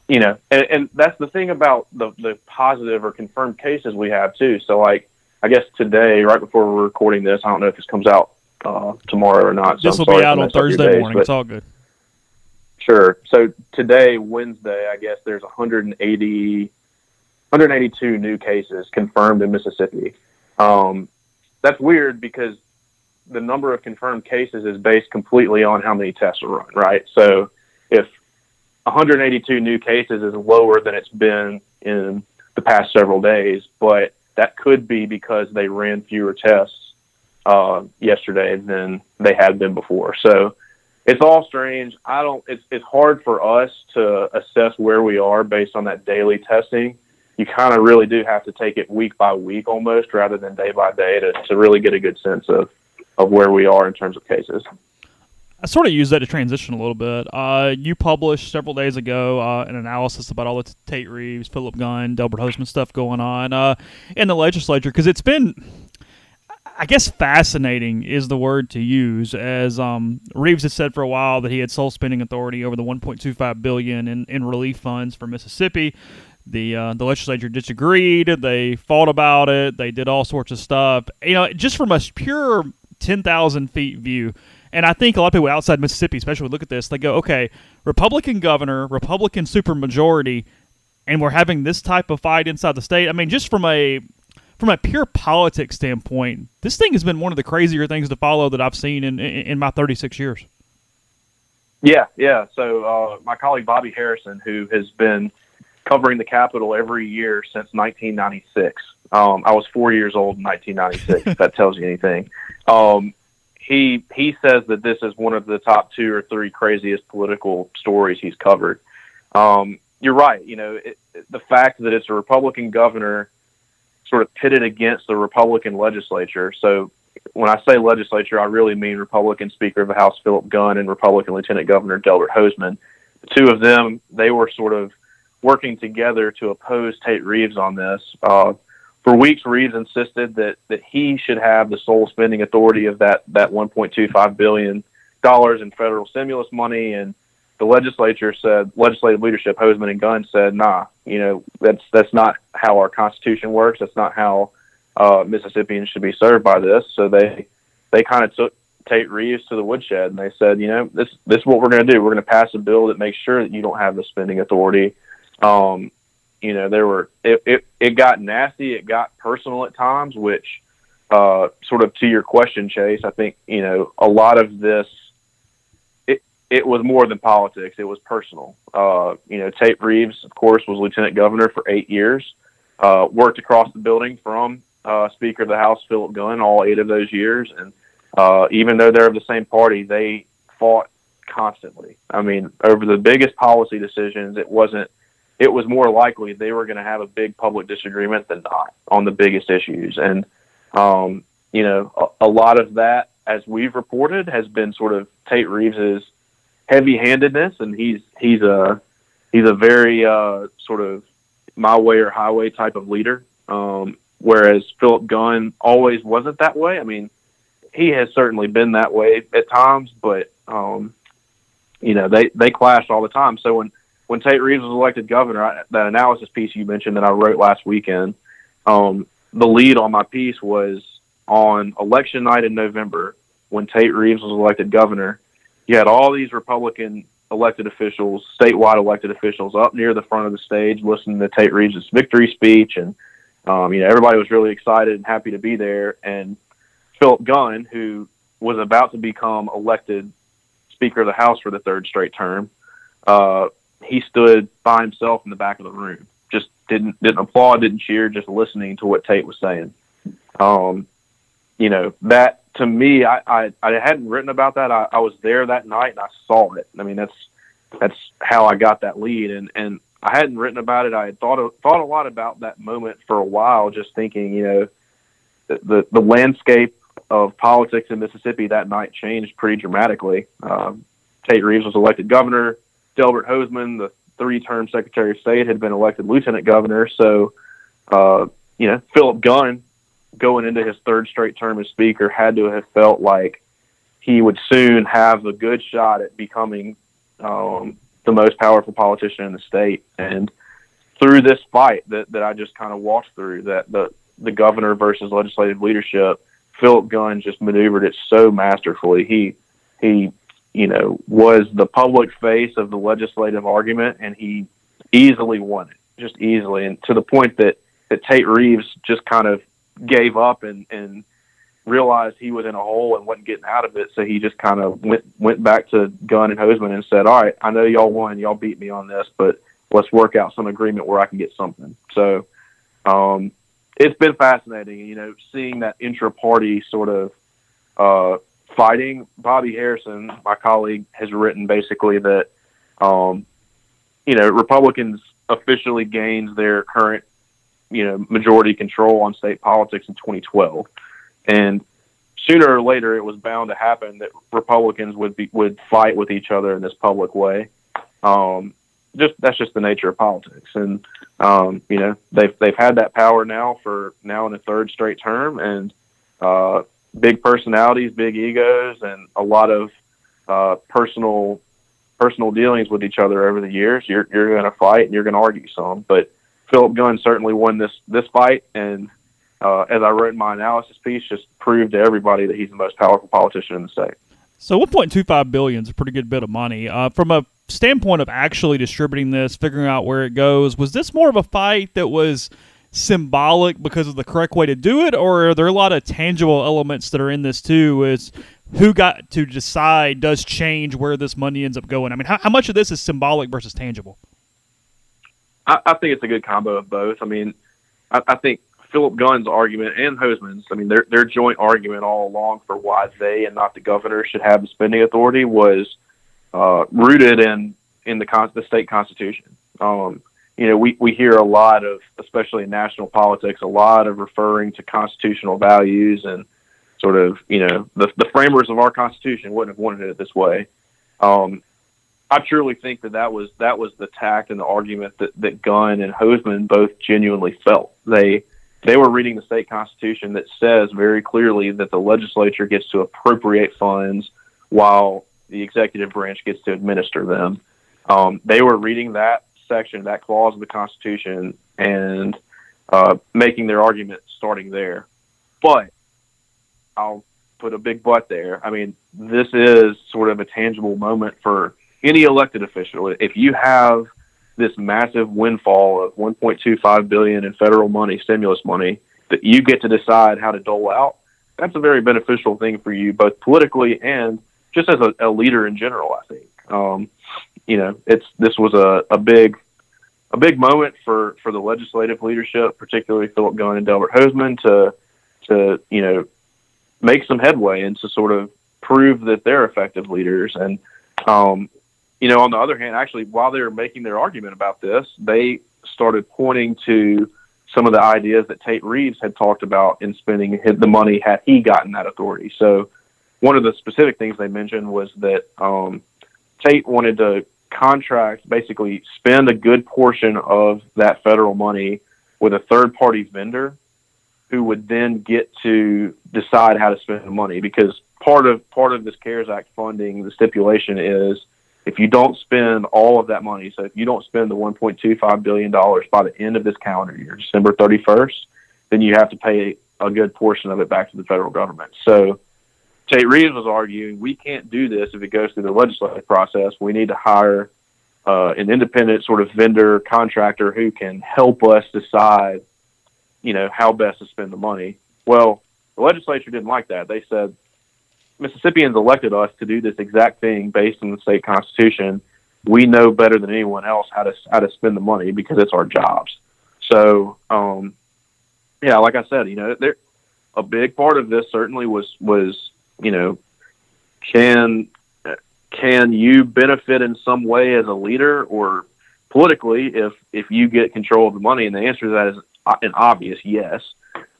you know, and, and that's the thing about the, the positive or confirmed cases we have too. So like I guess today, right before we're recording this, I don't know if this comes out uh, tomorrow or not. So this will be out on Thursday days, morning. It's all good. Sure. So today, Wednesday, I guess there's 180, 182 new cases confirmed in Mississippi. Um, that's weird because the number of confirmed cases is based completely on how many tests are run, right? So if 182 new cases is lower than it's been in the past several days, but that could be because they ran fewer tests uh, yesterday than they had been before. So it's all strange. I don't. It's it's hard for us to assess where we are based on that daily testing. You kind of really do have to take it week by week almost, rather than day by day, to to really get a good sense of of where we are in terms of cases. I sort of use that to transition a little bit. Uh, you published several days ago uh, an analysis about all the Tate Reeves, Philip Gunn, Delbert Hosemann stuff going on uh, in the legislature because it's been I guess fascinating is the word to use, as um, Reeves had said for a while that he had sole spending authority over the 1.25 billion in, in relief funds for Mississippi. The uh, the legislature disagreed. They fought about it. They did all sorts of stuff. You know, just from a pure 10,000 feet view. And I think a lot of people outside Mississippi, especially, look at this. They go, okay, Republican governor, Republican supermajority, and we're having this type of fight inside the state. I mean, just from a from a pure politics standpoint, this thing has been one of the crazier things to follow that I've seen in in, in my 36 years. Yeah, yeah. So uh, my colleague Bobby Harrison, who has been covering the Capitol every year since 1996. Um, I was four years old in 1996. if that tells you anything. Um, he he says that this is one of the top two or three craziest political stories he's covered. Um, you're right. You know, it, the fact that it's a Republican governor sort of pitted against the Republican legislature. So when I say legislature, I really mean Republican Speaker of the House Philip Gunn and Republican Lieutenant Governor Delbert Hosemann. The two of them, they were sort of working together to oppose Tate Reeves on this. Uh, for weeks, Reeves insisted that that he should have the sole spending authority of that that 1.25 billion dollars in federal stimulus money, and the legislature said, legislative leadership, Hosemann and Gunn said, nah, you know, that's that's not how our Constitution works. That's not how uh, Mississippians should be served by this. So they they kind of took Tate Reeves to the woodshed and they said, you know, this this is what we're going to do. We're going to pass a bill that makes sure that you don't have the spending authority. Um, you know, there were it, it it got nasty. It got personal at times, which uh, sort of to your question, Chase. I think you know a lot of this it it was more than politics. It was personal. Uh, you know, Tate Reeves, of course, was lieutenant governor for eight years. Uh, worked across the building from uh, Speaker of the House Philip Gunn all eight of those years, and uh, even though they're of the same party, they fought constantly. I mean, over the biggest policy decisions, it wasn't. It was more likely they were going to have a big public disagreement than not on the biggest issues, and um, you know, a, a lot of that, as we've reported, has been sort of Tate Reeves's heavy-handedness, and he's he's a he's a very uh, sort of my way or highway type of leader. Um, whereas Philip Gunn always wasn't that way. I mean, he has certainly been that way at times, but um, you know they they clashed all the time. So when when Tate Reeves was elected governor, I, that analysis piece you mentioned that I wrote last weekend, um, the lead on my piece was on election night in November when Tate Reeves was elected governor you had all these Republican elected officials, statewide elected officials, up near the front of the stage listening to Tate Reeves' victory speech, and um, you know everybody was really excited and happy to be there. And Philip Gunn, who was about to become elected Speaker of the House for the third straight term, uh, he stood by himself in the back of the room, just didn't didn't applaud, didn't cheer, just listening to what Tate was saying. Um, you know that to me, I, I, I hadn't written about that. I, I was there that night and I saw it. I mean, that's that's how I got that lead, and and I hadn't written about it. I had thought thought a lot about that moment for a while, just thinking, you know, the the, the landscape of politics in Mississippi that night changed pretty dramatically. Um, Tate Reeves was elected governor. Delbert Hosemann, the three-term Secretary of State, had been elected lieutenant governor. So, uh, you know, Philip Gunn going into his third straight term as Speaker, had to have felt like he would soon have a good shot at becoming um, the most powerful politician in the state. And through this fight that, that I just kind of walked through, that the the governor versus legislative leadership, Philip Gunn just maneuvered it so masterfully. He he you know was the public face of the legislative argument, and he easily won it, just easily, and to the point that that Tate Reeves just kind of gave up and and realized he was in a hole and wasn't getting out of it. So he just kind of went went back to Gunn and Hosemann and said, "All right, I know y'all won, y'all beat me on this, but let's work out some agreement where I can get something." So um, it's been fascinating, you know, seeing that intra-party sort of uh, fighting. Bobby Harrison, my colleague, has written basically that um, you know Republicans officially gained their current you know majority control on state politics in 2012 and sooner or later, it was bound to happen that Republicans would be would fight with each other in this public way. Um, just that's just the nature of politics, and um, you know they've they've had that power now for now in a third straight term, and uh, big personalities, big egos, and a lot of uh, personal personal dealings with each other over the years. You're you're going to fight and you're going to argue some, but Philip Gunn certainly won this this fight, and uh, as I wrote in my analysis piece, just proved to everybody that he's the most powerful politician in the state. So 1.25 billion is a pretty good bit of money. Uh, from a standpoint of actually distributing this, figuring out where it goes, was this more of a fight that was symbolic because of the correct way to do it, or are there a lot of tangible elements that are in this too? Is who got to decide does change where this money ends up going? I mean, how, how much of this is symbolic versus tangible? I, I think it's a good combo of both. I mean, I, I think Philip Gunn's argument and Hosemann's, I mean, their their joint argument all along for why they and not the governor should have the spending authority was uh, rooted in in the con- the state constitution. Um, you know, we we hear a lot of, especially in national politics, a lot of referring to constitutional values and sort of, you know, the the framers of our constitution wouldn't have wanted it this way. Um, I truly think that that was that was the tact and the argument that that Gunn and Hosemann both genuinely felt. They they were reading the state constitution that says very clearly that the legislature gets to appropriate funds while the executive branch gets to administer them. Um, they were reading that section, of that clause of the Constitution, and uh, making their argument starting there. But I'll put a big but there. I mean, this is sort of a tangible moment for any elected official. If you have – this massive windfall of 1.25 billion in federal money, stimulus money that you get to decide how to dole out. That's a very beneficial thing for you, both politically and just as a, a leader in general. I think, um, you know, it's this was a, a big a big moment for for the legislative leadership, particularly Philip Gunn and Delbert Hosemann, to to you know make some headway and to sort of prove that they're effective leaders. And um, you know, on the other hand, actually, while they were making their argument about this, they started pointing to some of the ideas that Tate Reeves had talked about in spending the money had he gotten that authority. So, one of the specific things they mentioned was that um, Tate wanted to contract, basically spend a good portion of that federal money with a third party vendor who would then get to decide how to spend the money because part of part of this CARES Act funding, the stipulation is if you don't spend all of that money, so if you don't spend the $1.25 billion by the end of this calendar year, December 31st, then you have to pay a good portion of it back to the federal government. So Tate Reeves was arguing we can't do this if it goes through the legislative process. We need to hire uh, an independent sort of vendor contractor who can help us decide, you know, how best to spend the money. Well, the legislature didn't like that. They said Mississippians elected us to do this exact thing based on the state constitution. We know better than anyone else how to how to spend the money because it's our jobs. So, um, yeah, like I said, you know, there a big part of this certainly was was you know, can can you benefit in some way as a leader or politically if if you get control of the money? And the answer to that is an obvious yes.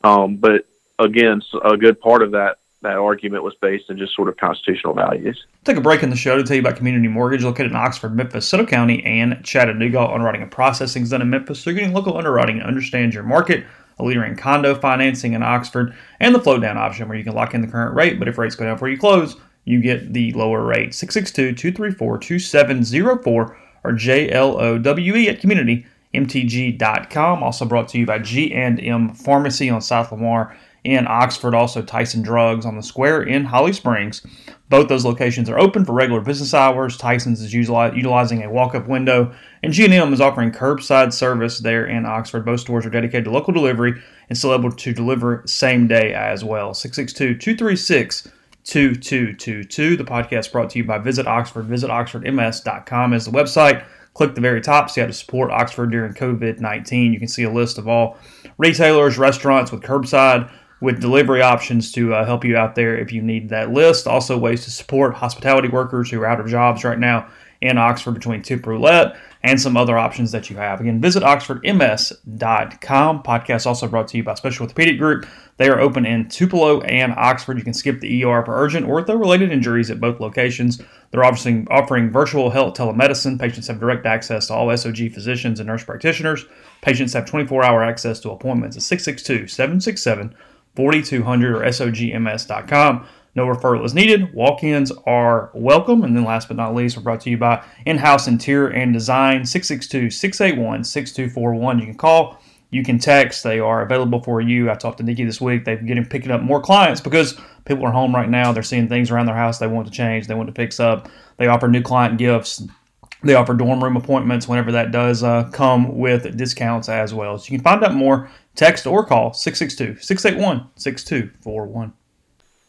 Um, but again, a good part of that that argument was based in just sort of constitutional values. Take a break in the show to tell you about Community Mortgage located in Oxford, Memphis, Soto County, and Chattanooga. Underwriting and processing is done in Memphis, so you're getting local underwriting and understand your market. Leader in condo financing in Oxford, and the float down option where you can lock in the current rate, but if rates go down before you close, you get the lower rate. 662 234 2704 or JLOWE at Community mtg.com. Also brought to you by G&M Pharmacy on South Lamar in Oxford, also Tyson Drugs on the Square in Holly Springs. Both those locations are open for regular business hours. Tyson's is utilizing a walk-up window, and G&M is offering curbside service there in Oxford. Both stores are dedicated to local delivery and still able to deliver same day as well. 662-236 2222. The podcast brought to you by Visit Oxford. VisitOxfordMS.com is the website. Click the very top, see how to support Oxford during COVID 19. You can see a list of all retailers, restaurants with curbside, with delivery options to uh, help you out there if you need that list. Also, ways to support hospitality workers who are out of jobs right now in Oxford between Tip Roulette and some other options that you have. Again, visit oxfordms.com. Podcast also brought to you by Special Orthopedic Group. They are open in Tupelo and Oxford. You can skip the ER for urgent ortho-related injuries at both locations. They're obviously offering virtual health telemedicine. Patients have direct access to all SOG physicians and nurse practitioners. Patients have 24-hour access to appointments at 662-767 4200 or SOGMS.com. No referral is needed. Walk ins are welcome. And then, last but not least, we're brought to you by In House Interior and Design 662 681 6241. You can call, you can text. They are available for you. I talked to Nikki this week. They're getting picking up more clients because people are home right now. They're seeing things around their house they want to change, they want to fix up. They offer new client gifts. They offer dorm room appointments whenever that does uh, come with discounts as well. So you can find out more, text or call 662 681 6241.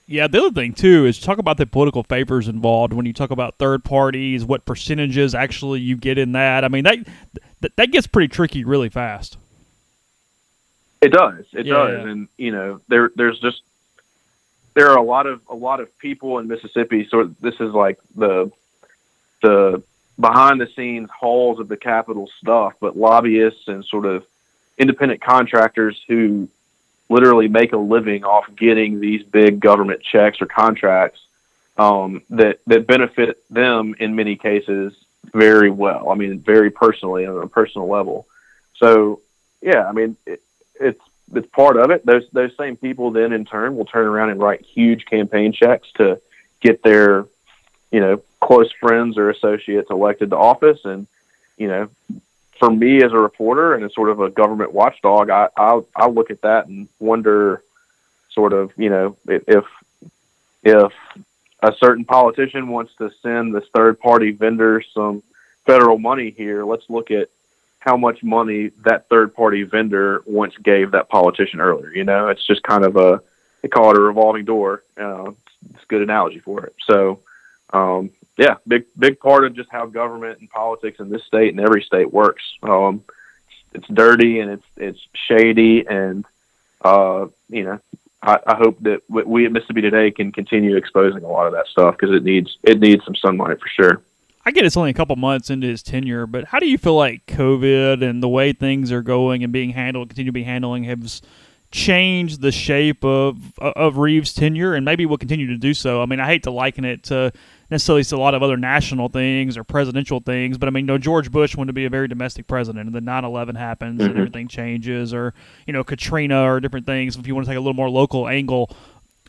Yeah, the other thing too is talk about the political favors involved when you talk about third parties, what percentages actually you get in that. I mean that that, that gets pretty tricky really fast. It does. It Yeah, does. yeah. And you know, there there's just there are a lot of a lot of people in Mississippi. So this is like the the behind the scenes halls of the Capitol stuff, but lobbyists and sort of independent contractors who literally make a living off getting these big government checks or contracts um, that that benefit them in many cases very well. I mean, very personally on a personal level. So yeah, I mean, it, it's it's part of it. Those those same people then in turn will turn around and write huge campaign checks to get their you know close friends or associates elected to office, and you know. For me as a reporter and as sort of a government watchdog, I, I I look at that and wonder, sort of, you know, if if a certain politician wants to send this third party vendor some federal money here, let's look at how much money that third party vendor once gave that politician earlier. You know, it's just kind of a they call it a revolving door. Uh, it's a good analogy for it. So, um, yeah, big big part of just how government and politics in this state and every state works. Um, it's dirty and it's it's shady and uh, you know I, I hope that we at Mississippi Today can continue exposing a lot of that stuff because it needs it needs some sunlight for sure. I get it's only a couple months into his tenure, but how do you feel like COVID and the way things are going and being handled, continue to be handling, has changed the shape of of Reeves' tenure, and maybe will continue to do so? I mean, I hate to liken it to necessarily a lot of other national things or presidential things, but I mean, you know, George Bush wanted to be a very domestic president, and then 9-11 happens and Mhm. everything changes, or you know, Katrina or different things. If you want to take a little more local angle,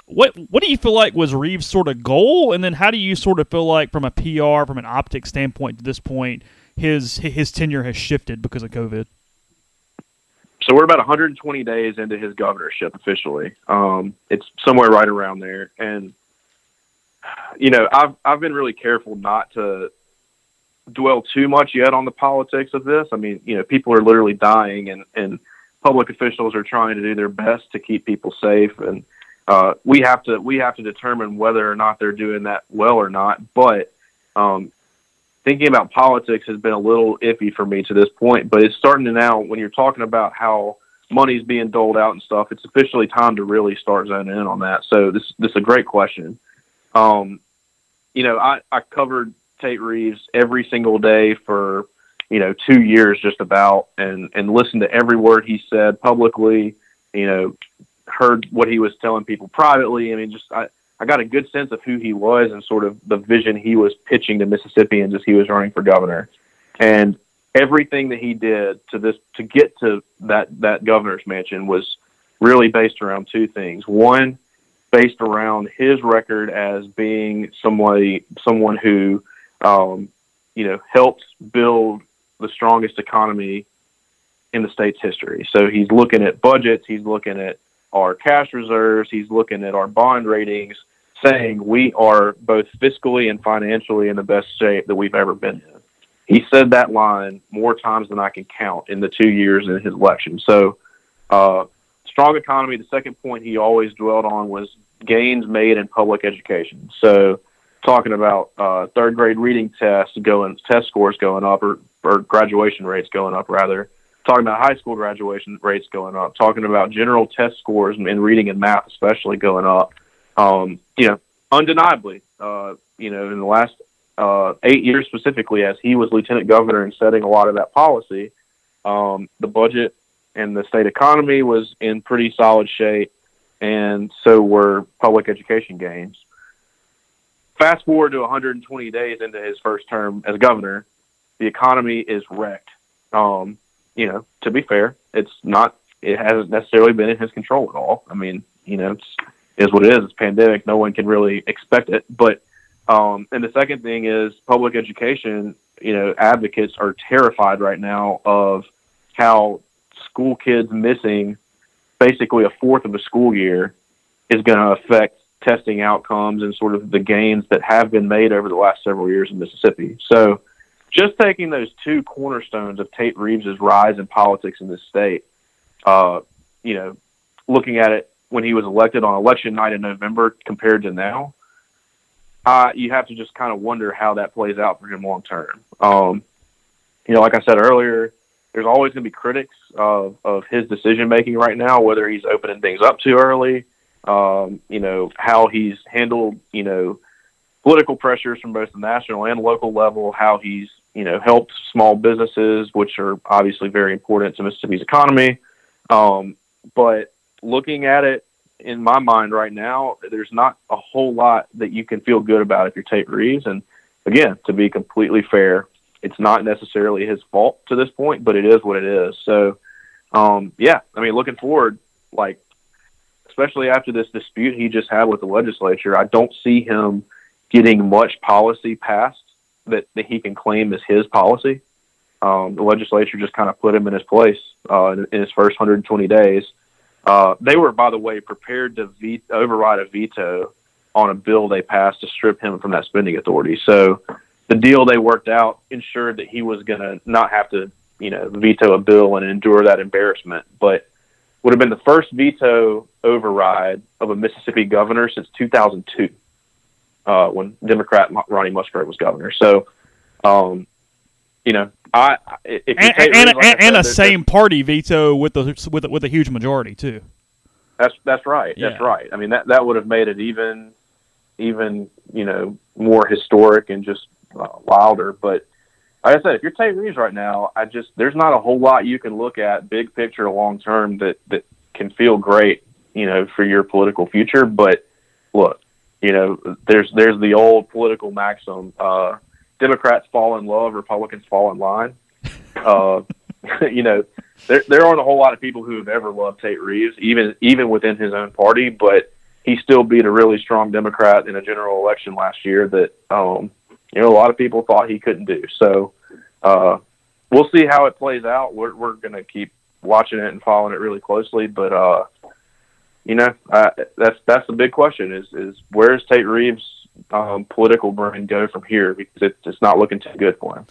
what what do you feel like was Reeves' sort of goal, and then how do you sort of feel like from a PR, from an optics standpoint, to this point, his his tenure has shifted because of COVID? So we're about 120 days into his governorship officially. Um, it's somewhere right around there, and you know, I've I've been really careful not to dwell too much yet on the politics of this. I mean, you know, people are literally dying, and and public officials are trying to do their best to keep people safe, and uh, we have to we have to determine whether or not they're doing that well or not. But um, thinking about politics has been a little iffy for me to this point, but it's starting to now when you're talking about how money's being doled out and stuff, it's officially time to really start zoning in on that. So this this is a great question. Um, you know, I, I covered Tate Reeves every single day for, you know, two years just about and, and listened to every word he said publicly, you know, heard what he was telling people privately. I mean, just I, I got a good sense of who he was and sort of the vision he was pitching to Mississippians as he was running for governor. And everything that he did to this to get to that that governor's mansion was really based around two things. One, based around his record as being somebody someone who um, you know helped build the strongest economy in the state's history. So he's looking at budgets, he's looking at our cash reserves, he's looking at our bond ratings, saying we are both fiscally and financially in the best shape that we've ever been in. He said that line more times than I can count in the two years in his election. So, uh, strong economy. The second point he always dwelled on was gains made in public education. So, talking about uh, third grade reading tests going, test scores going up, or, or graduation rates going up, rather. Talking about high school graduation rates going up. Talking about general test scores in reading and math, especially going up. Um, you know, undeniably, uh, you know, in the last uh, eight years specifically, as he was lieutenant governor and setting a lot of that policy, um, the budget and the state economy was in pretty solid shape, and so were public education gains. Fast forward to 120 days into his first term as governor, the economy is wrecked. Um, you know, to be fair, it's not. It hasn't necessarily been in his control at all. I mean, you know, it's is what it is. It's pandemic. No one can really expect it. But um, and the second thing is public education. You know, advocates are terrified right now of how school kids missing basically a fourth of a school year is going to affect testing outcomes and sort of the gains that have been made over the last several years in Mississippi. So, just taking those two cornerstones of Tate Reeves's rise in politics in this state, uh, you know, looking at it when he was elected on election night in November compared to now, uh, you have to just kind of wonder how that plays out for him long term. Um, you know, like I said earlier, there's always going to be critics of, of his decision making right now, whether he's opening things up too early, um, you know, how he's handled, you know, political pressures from both the national and local level, how he's, you know, helped small businesses, which are obviously very important to Mississippi's economy. Um, but looking at it in my mind right now, there's not a whole lot that you can feel good about if you're Tate Reeves. And again, to be completely fair, it's not necessarily his fault to this point, but it is what it is. So, um, yeah, I mean, looking forward, like, especially after this dispute he just had with the legislature, I don't see him getting much policy passed that, that he can claim is his policy. Um, the legislature just kind of put him in his place uh, in, in his first 120 days. Uh, they were, by the way, prepared to ve- override a veto on a bill they passed to strip him from that spending authority. So the deal they worked out ensured that he was going to not have to, you know, veto a bill and endure that embarrassment. But would have been the first veto override of a Mississippi governor since 2002, uh, when Democrat Ronnie Musgrove was governor. So, um, you know, I if and, and, like and, and a same party veto with the with a, with a huge majority too. That's that's right. Yeah. That's right. I mean that that would have made it even even you know more historic and just uh, wilder. But like I said, if you're Tate Reeves right now, I just there's not a whole lot you can look at big picture, long term that that can feel great, you know, for your political future. But look, you know, there's there's the old political maxim. Uh, Democrats fall in love, Republicans fall in line. Uh, [LAUGHS] you know, there there aren't a whole lot of people who have ever loved Tate Reeves, even even within his own party. But he still beat a really strong Democrat in a general election last year that um, you know a lot of people thought he couldn't do. So uh, we'll see how it plays out. We're we're going to keep watching it and following it really closely, but uh, you know uh, that's that's the big question: is is where's Tate Reeves um, political brain go from here because it's, it's not looking too good for him.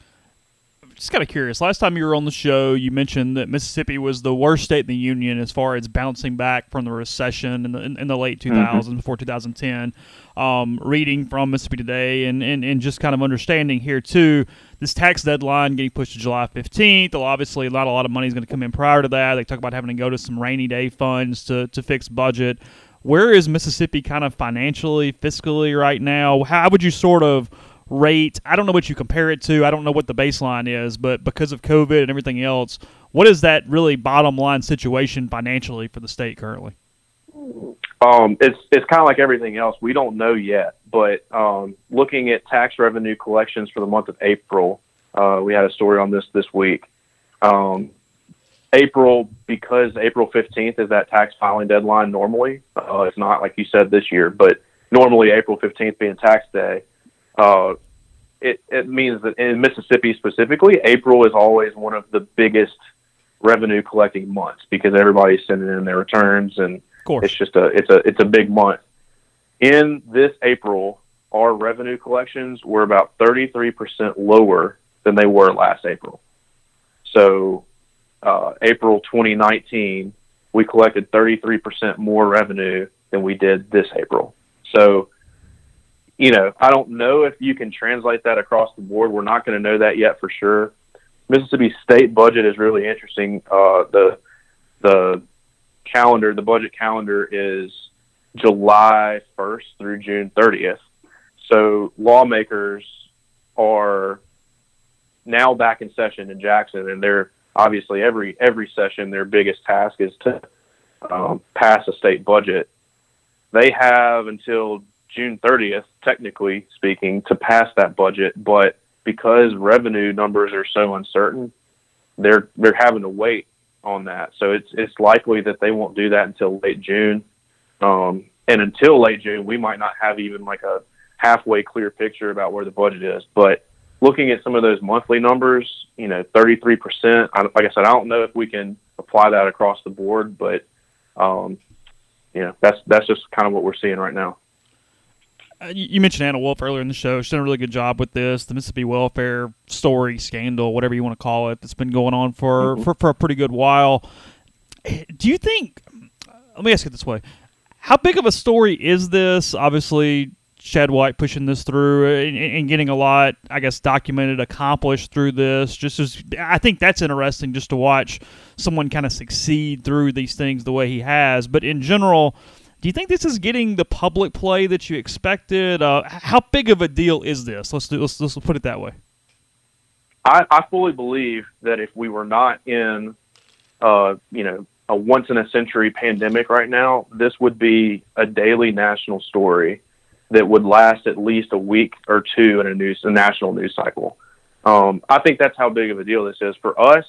Just kind of curious. Last time you were on the show, you mentioned that Mississippi was the worst state in the union as far as bouncing back from the recession in the in, in the late 2000s mm-hmm. before 2010. Um, reading from Mississippi Today and, and, and just kind of understanding here too, this tax deadline getting pushed to July 15th. Obviously, not a lot of money is going to come in prior to that. They talk about having to go to some rainy day funds to, to fix budget where is Mississippi kind of financially, fiscally right now? How would you sort of rate? I don't know what you compare it to. I don't know what the baseline is, but because of COVID and everything else, what is that really bottom line situation financially for the state currently? Um, it's it's kind of like everything else. We don't know yet, but um, looking at tax revenue collections for the month of April, uh, we had a story on this this week. Um, April, because April 15th is that tax filing deadline normally. Uh, it's not like you said this year, but normally April 15th being tax day, uh, it, it means that in Mississippi specifically, April is always one of the biggest revenue collecting months because everybody's sending in their returns and it's just a it's a it's a big month. In this April, our revenue collections were about 33% lower than they were last April. So, uh, April 2019, we collected 33% more revenue than we did this April. So, you know, I don't know if you can translate that across the board. We're not going to know that yet for sure. Mississippi state budget is really interesting. Uh, the the calendar, the budget calendar is July 1st through June 30th. So lawmakers are now back in session in Jackson, and they're obviously every every session their biggest task is to um, pass a state budget. They have until June 30th, technically speaking, to pass that budget, but because revenue numbers are so uncertain, they're they're having to wait on that. So it's it's likely that they won't do that until late June. Um, and until late June, we might not have even like a halfway clear picture about where the budget is. But looking at some of those monthly numbers, you know, 33%, like I said, I don't know if we can apply that across the board, but, um, you know, that's, that's just kind of what we're seeing right now. Uh, you mentioned Anna Wolfe earlier in the show. She's done a really good job with this. The Mississippi welfare story, scandal, whatever you want to call it, that's been going on for, mm-hmm. for, for a pretty good while. Eh, do you think? Uh, let me ask it this way: How big of a story is this? Obviously, Shad White pushing this through and, and getting a lot, I guess, documented, accomplished through this. Just as I think that's interesting, just to watch someone kind of succeed through these things the way he has. But in general. Do you think this is getting the public play that you expected? Uh, how big of a deal is this? Let's do, let's, let's put it that way. I, I fully believe that if we were not in, uh, you know, a once in a century pandemic right now, this would be a daily national story that would last at least a week or two in a news, a national news cycle. Um, I think that's how big of a deal this is for us.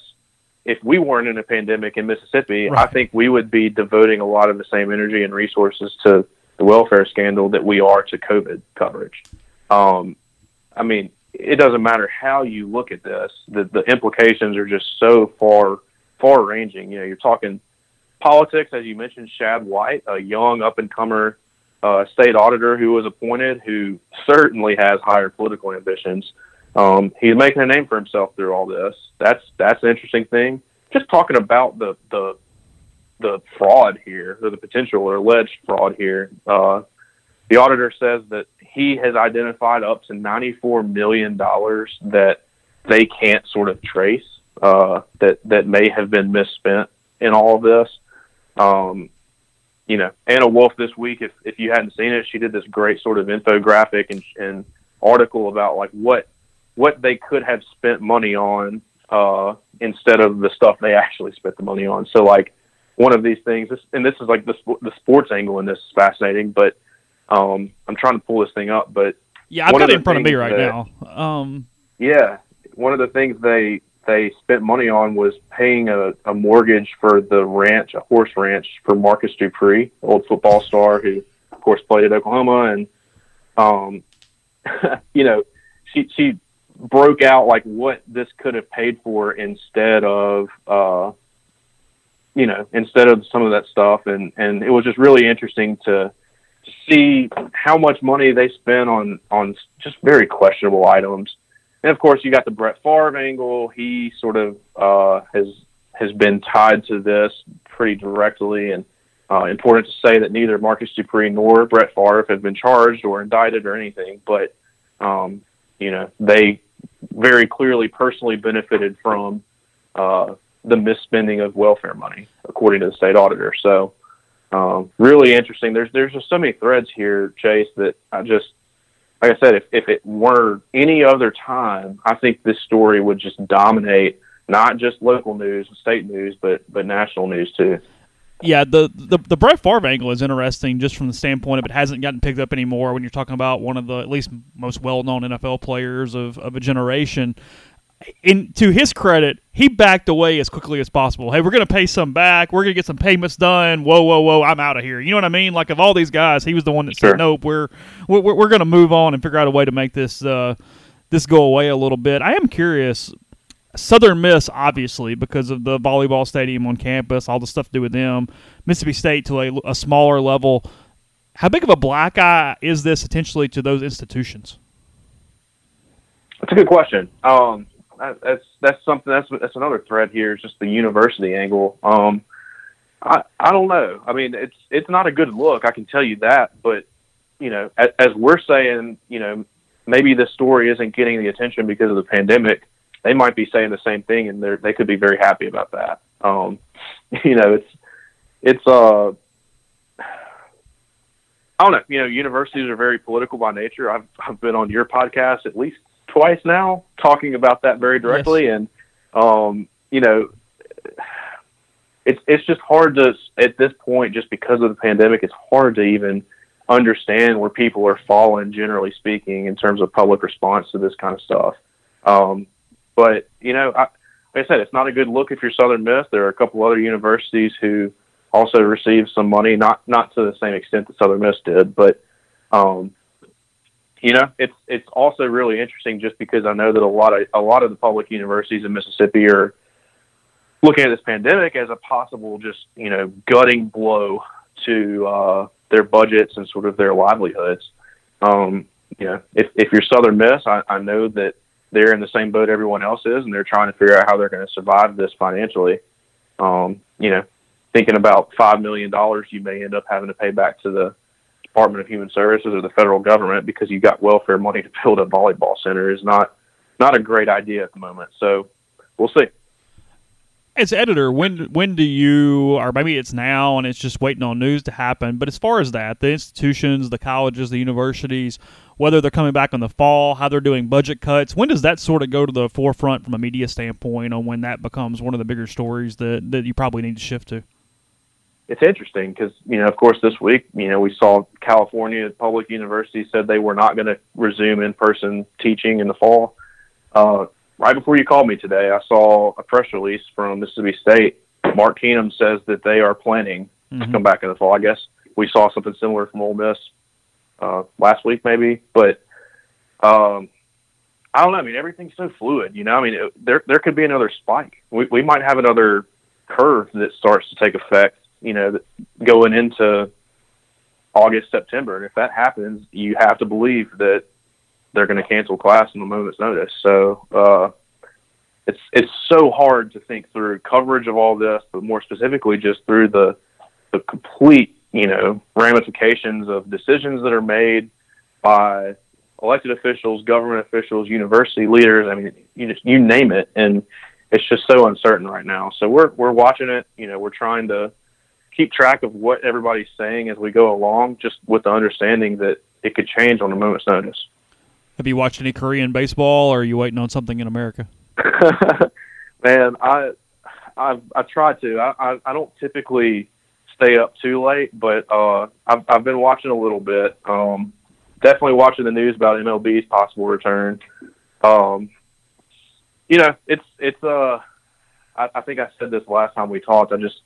If we weren't in a pandemic in Mississippi, Right. I think we would be devoting a lot of the same energy and resources to the welfare scandal that we are to COVID coverage. Um, I mean, it doesn't matter how you look at this; the the implications are just so far far ranging. You know, you're talking politics, as you mentioned, Shad White, a young up and comer uh, state auditor who was appointed, who certainly has higher political ambitions. Um, he's making a name for himself through all this. That's that's an interesting thing. Just talking about the the the fraud here, or the potential or alleged fraud here. Uh, the auditor says that he has identified up to $94 million that they can't sort of trace uh, that that may have been misspent in all of this. Um, you know, Anna Wolfe this week, if if you hadn't seen it, she did this great sort of infographic and, and article about like what what they could have spent money on uh, instead of the stuff they actually spent the money on. So like one of these things, this, and this is like the sp- the sports angle in this is fascinating, but um, I'm trying to pull this thing up, but Yeah, I've got it in front of me right that- now. Um, Yeah, one of the things they they spent money on was paying a, a mortgage for the ranch, a horse ranch for Marcus Dupree, old football star who, of course, played at Oklahoma, and um, [LAUGHS] you know, she she broke out like what this could have paid for instead of uh, you know, instead of some of that stuff, and and it was just really interesting to to see how much money they spent on on just very questionable items. And of course, you got the Brett Favre angle. He sort of uh, has has been tied to this pretty directly, and uh, important to say that neither Marcus Dupree nor Brett Favre have been charged or indicted or anything. But um, you know, they very clearly personally benefited from uh, the misspending of welfare money, according to the state auditor. So um, really interesting. There's there's just so many threads here, Chase, that I just like I said, if if it were any other time, I think this story would just dominate not just local news, and state news, but but national news too. Yeah, the, the the Brett Favre angle is interesting just from the standpoint of it hasn't gotten picked up anymore when you're talking about one of the at least most well known NFL players of, of a generation. In to his credit, he backed away as quickly as possible. Hey, we're going to pay some back. We're going to get some payments done. Whoa, whoa, whoa! I'm out of here. You know what I mean? Like of all these guys, he was the one that Sure. said, "Nope, we're we're, we're going to move on and figure out a way to make this uh, this go away a little bit." I am curious Southern Miss, obviously, because of the volleyball stadium on campus, all the stuff to do with them. Mississippi State to a, a smaller level. How big of a black eye is this potentially to those institutions? That's a good question. Um, that's that's something that's that's another thread here. Is just the university angle. Um, I I don't know. I mean, it's it's not a good look. I can tell you that. But you know, as, as we're saying, you know, maybe this story isn't getting the attention because of the pandemic. They might be saying the same thing, and they they could be very happy about that. Um, [LAUGHS] you know, it's it's uh. I don't know. You know, universities are very political by nature. I've I've been on your podcast at least twice now talking about that very directly, yes. and um, you know, it's it's just hard to at this point just because of the pandemic. It's hard to even understand where people are falling, generally speaking, in terms of public response to this kind of stuff. Um, but you know, I, like I said, it's not a good look if you're Southern Miss. There are a couple other universities who also received some money, not not to the same extent that Southern Miss did, but um, you know, it's it's also really interesting just because I know that a lot of a lot of the public universities in Mississippi are looking at this pandemic as a possible just you know gutting blow to uh, their budgets and sort of their livelihoods. Um, you know, if if you're Southern Miss, I, I know that they're in the same boat everyone else is, and they're trying to figure out how they're going to survive this financially. Um, you know, thinking about five million dollars you may end up having to pay back to the Department of Human Services or the federal government because you got welfare money to build a volleyball center is not not a great idea at the moment. So we'll see. As editor, when when do you, or maybe it's now and it's just waiting on news to happen. But as far as that, the institutions, the colleges, the universities, whether they're coming back in the fall, how they're doing budget cuts, when does that sort of go to the forefront from a media standpoint on when that becomes one of the bigger stories that, that you probably need to shift to? it's interesting because you know, of course, this week you know we saw California public universities said they were not going to resume in-person teaching in the fall. Uh, right before you called me today, I saw a press release from Mississippi State. Mark Keenum says that they are planning mm-hmm. to come back in the fall. I guess we saw something similar from Ole Miss uh, last week, maybe, but um, I don't know. I mean, everything's so fluid. You know, I mean, it, there there could be another spike. We we might have another curve that starts to take effect you know, going into August, September. And if that happens, you have to believe that they're going to cancel class in a moment's notice. So, uh, it's it's so hard to think through coverage of all this, but more specifically, just through the the complete you know ramifications of decisions that are made by elected officials, government officials, university leaders. I mean, you just you name it, and it's just so uncertain right now. So we're we're watching it. You know, we're trying to keep track of what everybody's saying as we go along, just with the understanding that it could change on a moment's notice. Have you watched any Korean baseball, or are you waiting on something in America? [LAUGHS] Man, I I I try to. I, I I don't typically stay up too late, but uh, I've I've been watching a little bit. Um, definitely watching the news about MLB's possible return. Um, you know, it's it's uh, I, I think I said this last time we talked. I just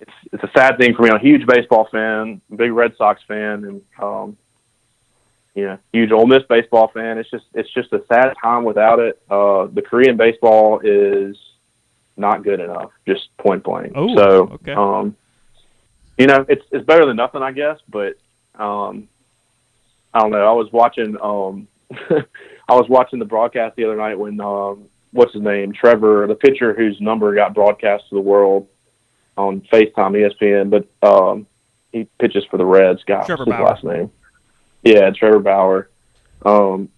it's it's a sad thing for me. I'm a huge baseball fan, big Red Sox fan, and um, you know, huge Ole Miss baseball fan. It's just it's just a sad time without it. Uh, the Korean baseball is not good enough, just point blank. Oh, so, okay. um, you know, it's it's better than nothing, I guess. But um, I don't know. I was watching um, [LAUGHS] I was watching the broadcast the other night when um, what's his name, Trevor, the pitcher whose number got broadcast to the world on FaceTime ESPN, but um, he pitches for the Reds. Guy, Trevor his Bauer. last name? Yeah, Trevor Bauer. Um,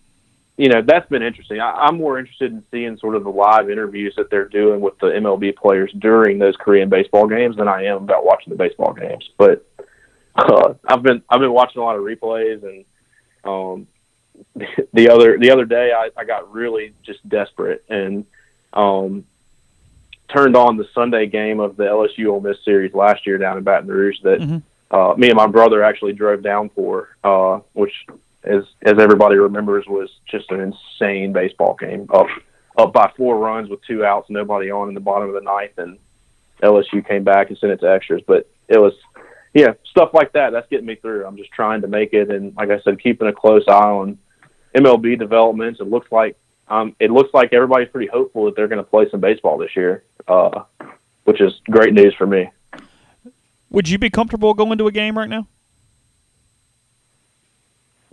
you know, that's been interesting. I, I'm more interested in seeing sort of the live interviews that they're doing with the MLB players during those Korean baseball games than I am about watching the baseball games. But uh, I've been I've been watching a lot of replays and um, [LAUGHS] the other the other day I, I got really just desperate and um, turned on the Sunday game of the LSU Ole Miss series last year down in Baton Rouge that mm-hmm. uh, me and my brother actually drove down for, uh, which, as as everybody remembers, was just an insane baseball game. Up up by four runs with two outs, nobody on in the bottom of the ninth, and LSU came back and sent it to extras. But it was, yeah, stuff like that. That's getting me through. I'm just trying to make it, and like I said, keeping a close eye on MLB developments. It looks like um, it looks like everybody's pretty hopeful that they're going to play some baseball this year, uh, which is great news for me. Would you be comfortable going to a game right now?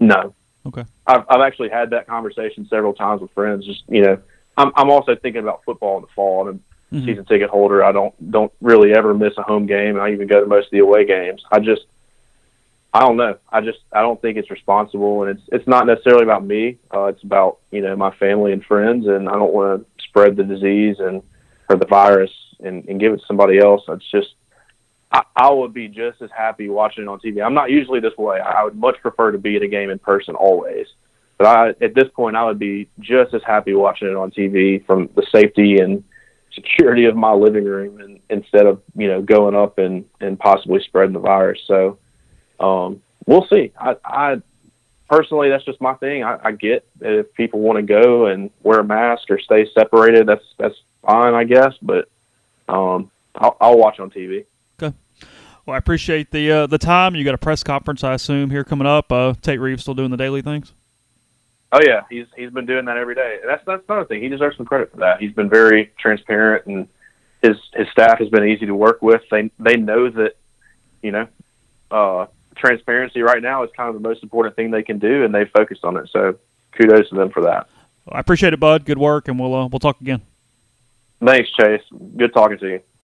No. Okay. I've, I've actually had that conversation several times with friends. Just you know, I'm I'm also thinking about football in the fall. I'm a Mhm. season ticket holder. I don't don't really ever miss a home game. I even go to most of the away games. I just I don't know. I just I don't think it's responsible, and it's it's not necessarily about me. Uh, it's about you know my family and friends, and I don't want to spread the disease and or the virus and, and give it to somebody else. It's just I, I would be just as happy watching it on TV. I'm not usually this way. I would much prefer to be at a game in person always. But I, at this point, I would be just as happy watching it on TV from the safety and security of my living room, and instead of you know going up and and possibly spreading the virus. So um, we'll see. I, I personally, that's just my thing. I, I get if people want to go and wear a mask or stay separated, that's that's fine, I guess. But um, I'll, I'll watch on TV. Well, I appreciate the uh, the time. You got a press conference, I assume, here coming up. Uh, Tate Reeves still doing the daily things. Oh yeah, he's he's been doing that every day. That's that's another thing. He deserves some credit for that. He's been very transparent, and his his staff has been easy to work with. They they know that, you know, uh, transparency right now is kind of the most important thing they can do, and they focused on it. So kudos to them for that. Well, I appreciate it, Bud. Good work, and we'll uh, we'll talk again. Thanks, Chase. Good talking to you.